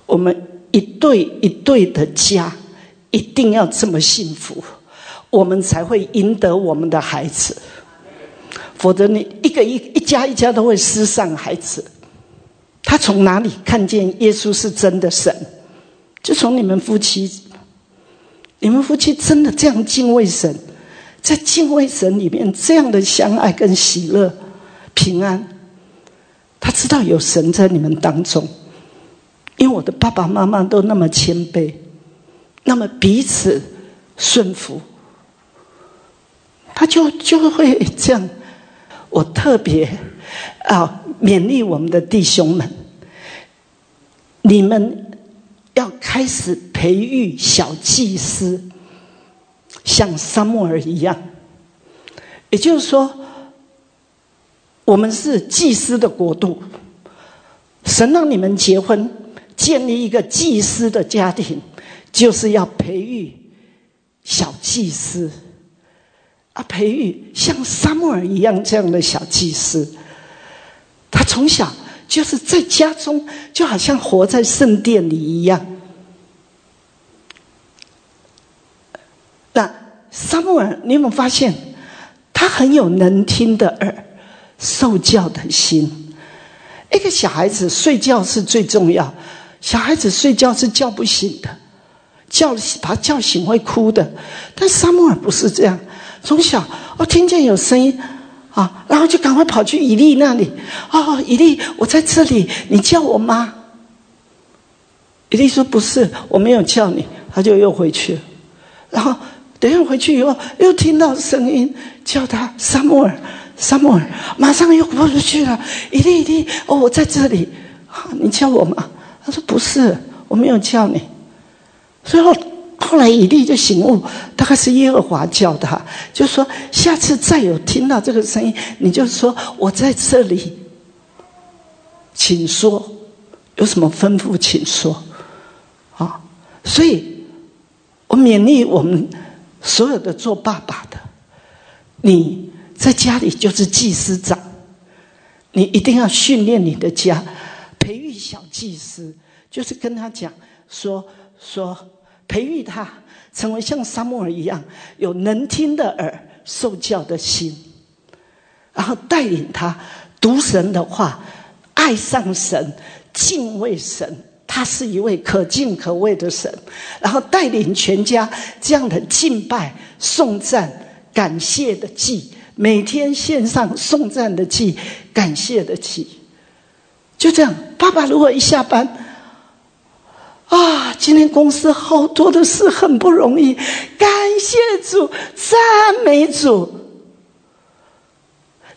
我们一对一对的家，一定要这么幸福，我们才会赢得我们的孩子。否则，你一个一一家一家都会失散孩子。他从哪里看见耶稣是真的神？就从你们夫妻，你们夫妻真的这样敬畏神，在敬畏神里面这样的相爱跟喜乐、平安。他知道有神在你们当中，因为我的爸爸妈妈都那么谦卑，那么彼此顺服，他就就会这样。我特别啊勉励我们的弟兄们，你们要开始培育小祭司，像沙漠尔一样，也就是说。我们是祭司的国度，神让你们结婚，建立一个祭司的家庭，就是要培育小祭司，啊，培育像撒母耳一样这样的小祭司。他从小就是在家中，就好像活在圣殿里一样。那撒母耳，你有没有发现，他很有能听的耳，受教的心。一个小孩子睡觉是最重要。小孩子睡觉是叫不醒的，叫把他叫醒会哭的。但沙摩尔不是这样，从小我听见有声音啊，然后就赶快跑去以利那里。哦，以利，我在这里，你叫我吗？以利说不是，我没有叫你。他就又回去。然后等下回去以后，又听到声音叫他沙摩尔，沙摩尔，马上又跑出去了。一粒一粒，哦，我在这里，你叫我吗？他说：“不是，我没有叫你。”最后后来以利就醒悟，大概是耶和华叫他，就说：“下次再有听到这个声音，你就说我在这里，请说，有什么吩咐，请说。”啊，所以我勉励我们所有的做爸爸的，你在家里就是祭司长，你一定要训练你的家。培育小祭司，就是跟他讲说说，培育他成为像沙漠尔一样有能听的耳、受教的心，然后带领他读神的话，爱上神、敬畏神。他是一位可敬可畏的神，然后带领全家这样的敬拜、颂赞、感谢的祭，每天献上颂赞的祭、感谢的祭。就这样，爸爸如果一下班，啊，今天公司好多的事，很不容易。感谢主，赞美主，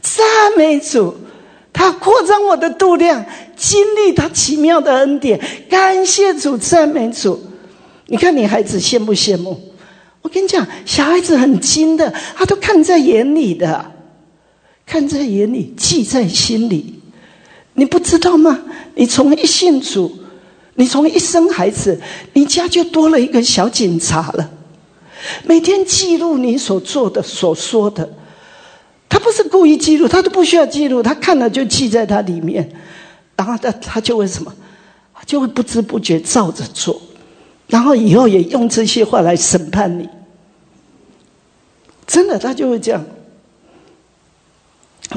赞美主，他扩张我的度量，经历他奇妙的恩典。感谢主，赞美主。你看，你孩子羡不羡慕？我跟你讲，小孩子很精的，他都看在眼里的，看在眼里，记在心里。你不知道吗？你从一信主，你从一生孩子，你家就多了一个小警察了。每天记录你所做的、所说的。他不是故意记录，他都不需要记录，他看了就记在他里面。然后他他就会什么？就会不知不觉照着做。然后以后也用这些话来审判你。真的，他就会这样。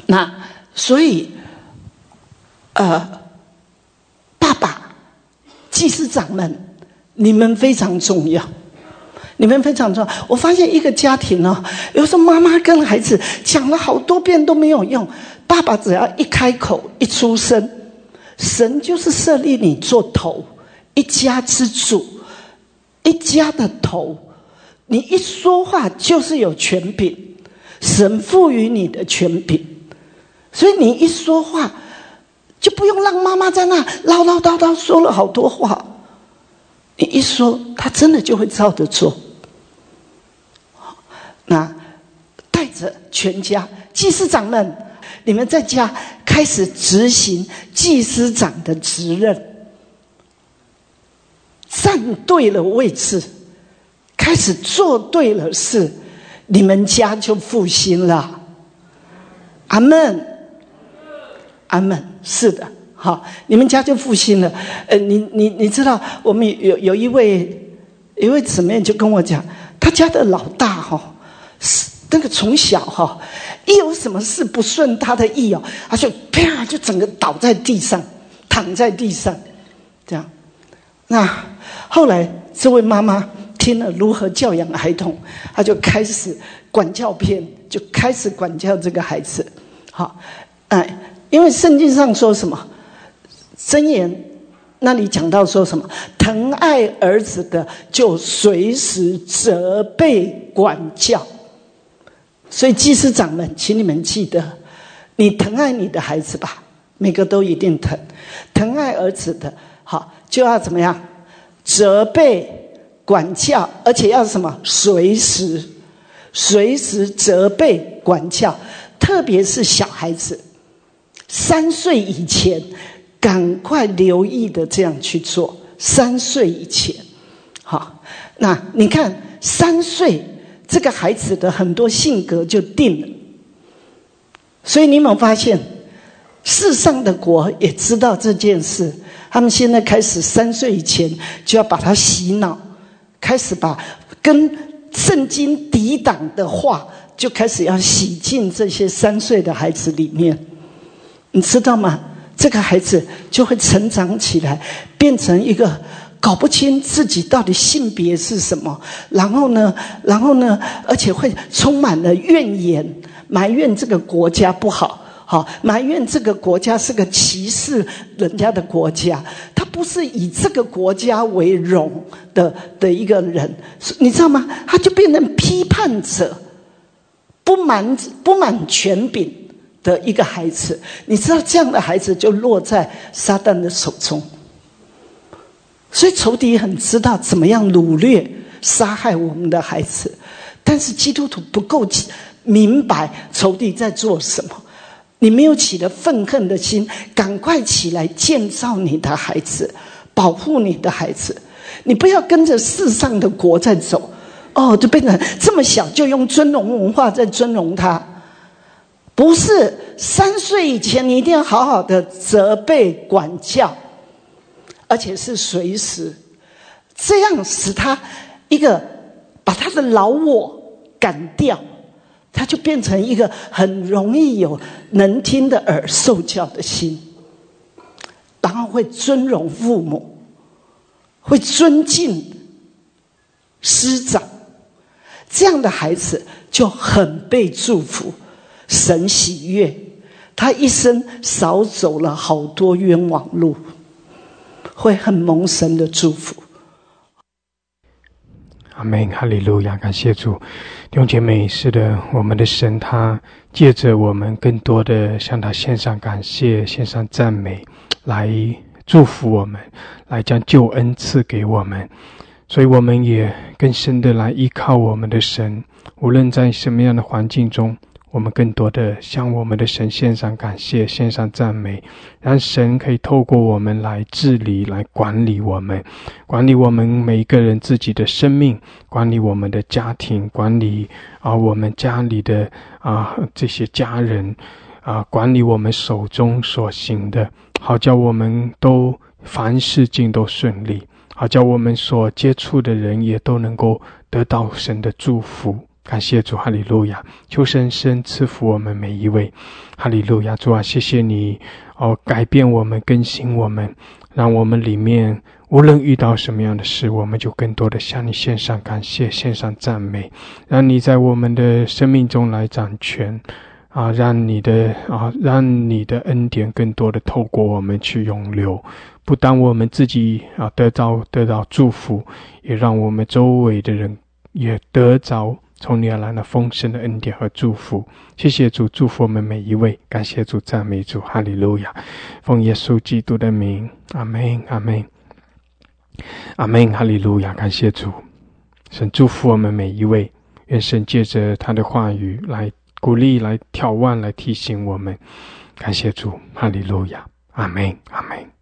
那所以。呃，爸爸、祭司长们，你们非常重要，你们非常重要。我发现一个家庭呢，有时候妈妈跟孩子讲了好多遍都没有用，爸爸只要一开口、一出声，神就是设立你做头，一家之主，一家的头，你一说话就是有权柄，神赋予你的权柄，所以你一说话。就不用让妈妈在那唠唠叨叨说了好多话，你一说，他真的就会照着做。那带着全家祭司长们，你们在家开始执行祭司长的责任，站对了位置，开始做对了事，你们家就复兴了。阿门。阿门，是的，好，你们家就复兴了。呃，你你你知道，我们有有一位一位姊妹就跟我讲，他家的老大哈，是那个从小哈，一有什么事不顺他的意哦，他就啪就整个倒在地上，躺在地上，这样。那后来这位妈妈听了如何教养孩童，她就开始管教片，就开始管教这个孩子。好，哎。因为圣经上说什么箴言那里讲到说什么疼爱儿子的就随时责备管教，所以祭司长们，请你们记得，你疼爱你的孩子吧，每个都一定疼。疼爱儿子的，就要怎么样责备管教，而且要什么随时随时责备管教，特别是小孩子。三岁以前，赶快留意的这样去做。三岁以前，好，那你看三岁这个孩子的很多性格就定了。所以你有没有发现，世上的国也知道这件事，他们现在开始三岁以前就要把他洗脑，开始把跟圣经抵挡的话，就开始要洗进这些三岁的孩子里面，你知道吗？这个孩子就会成长起来，变成一个搞不清自己到底性别是什么，然后呢，然后呢，而且会充满了怨言，埋怨这个国家不好，好埋怨这个国家是个歧视人家的国家，他不是以这个国家为荣的的一个人，你知道吗？他就变成批判者，不满不满权柄。的一个孩子，你知道这样的孩子就落在撒旦的手中，所以仇敌很知道怎么样掳掠、杀害我们的孩子，但是基督徒不够明白仇敌在做什么。你没有起了愤恨的心，赶快起来建造你的孩子，保护你的孩子。你不要跟着世上的国在走，哦，就变成这么小就用尊荣文化在尊荣他。不是三岁以前，你一定要好好的责备管教，而且是随时，这样使他一个把他的老我赶掉，他就变成一个很容易有能听的耳、受教的心，然后会尊荣父母，会尊敬师长，这样的孩子就很被祝福。神喜悦，他一生少走了好多冤枉路，会很蒙神的祝福。阿门，哈利路亚，感谢主，弟兄姐妹，是的，我们的神他借着我们更多的向他献上感谢、献上赞美，来祝福我们，来将救恩赐给我们，所以我们也更深的来依靠我们的神，无论在什么样的环境中。我们更多的向我们的神献上感谢，献上赞美，让神可以透过我们来治理、来管理我们，管理我们每一个人自己的生命，管理我们的家庭，管理啊我们家里的啊这些家人，啊管理我们手中所行的，好叫我们都凡事尽都顺利，好叫我们所接触的人也都能够得到神的祝福。感谢主，哈利路亚！求神神赐福我们每一位，哈利路亚！主啊，谢谢你哦，改变我们，更新我们，让我们里面无论遇到什么样的事，我们就更多的向你献上感谢，献上赞美，让你在我们的生命中来掌权啊！让你的啊，让你的恩典更多的透过我们去涌流，不但我们自己啊得到得到祝福，也让我们周围的人也得着。从你而来的丰盛的恩典和祝福，谢谢主，祝福我们每一位，感谢主，赞美主，哈利路亚，奉耶稣基督的名，阿门，阿门，阿门，哈利路亚，感谢主，神祝福我们每一位，愿神借着他的话语来鼓励、来眺望、来提醒我们，感谢主，哈利路亚，阿门，阿门。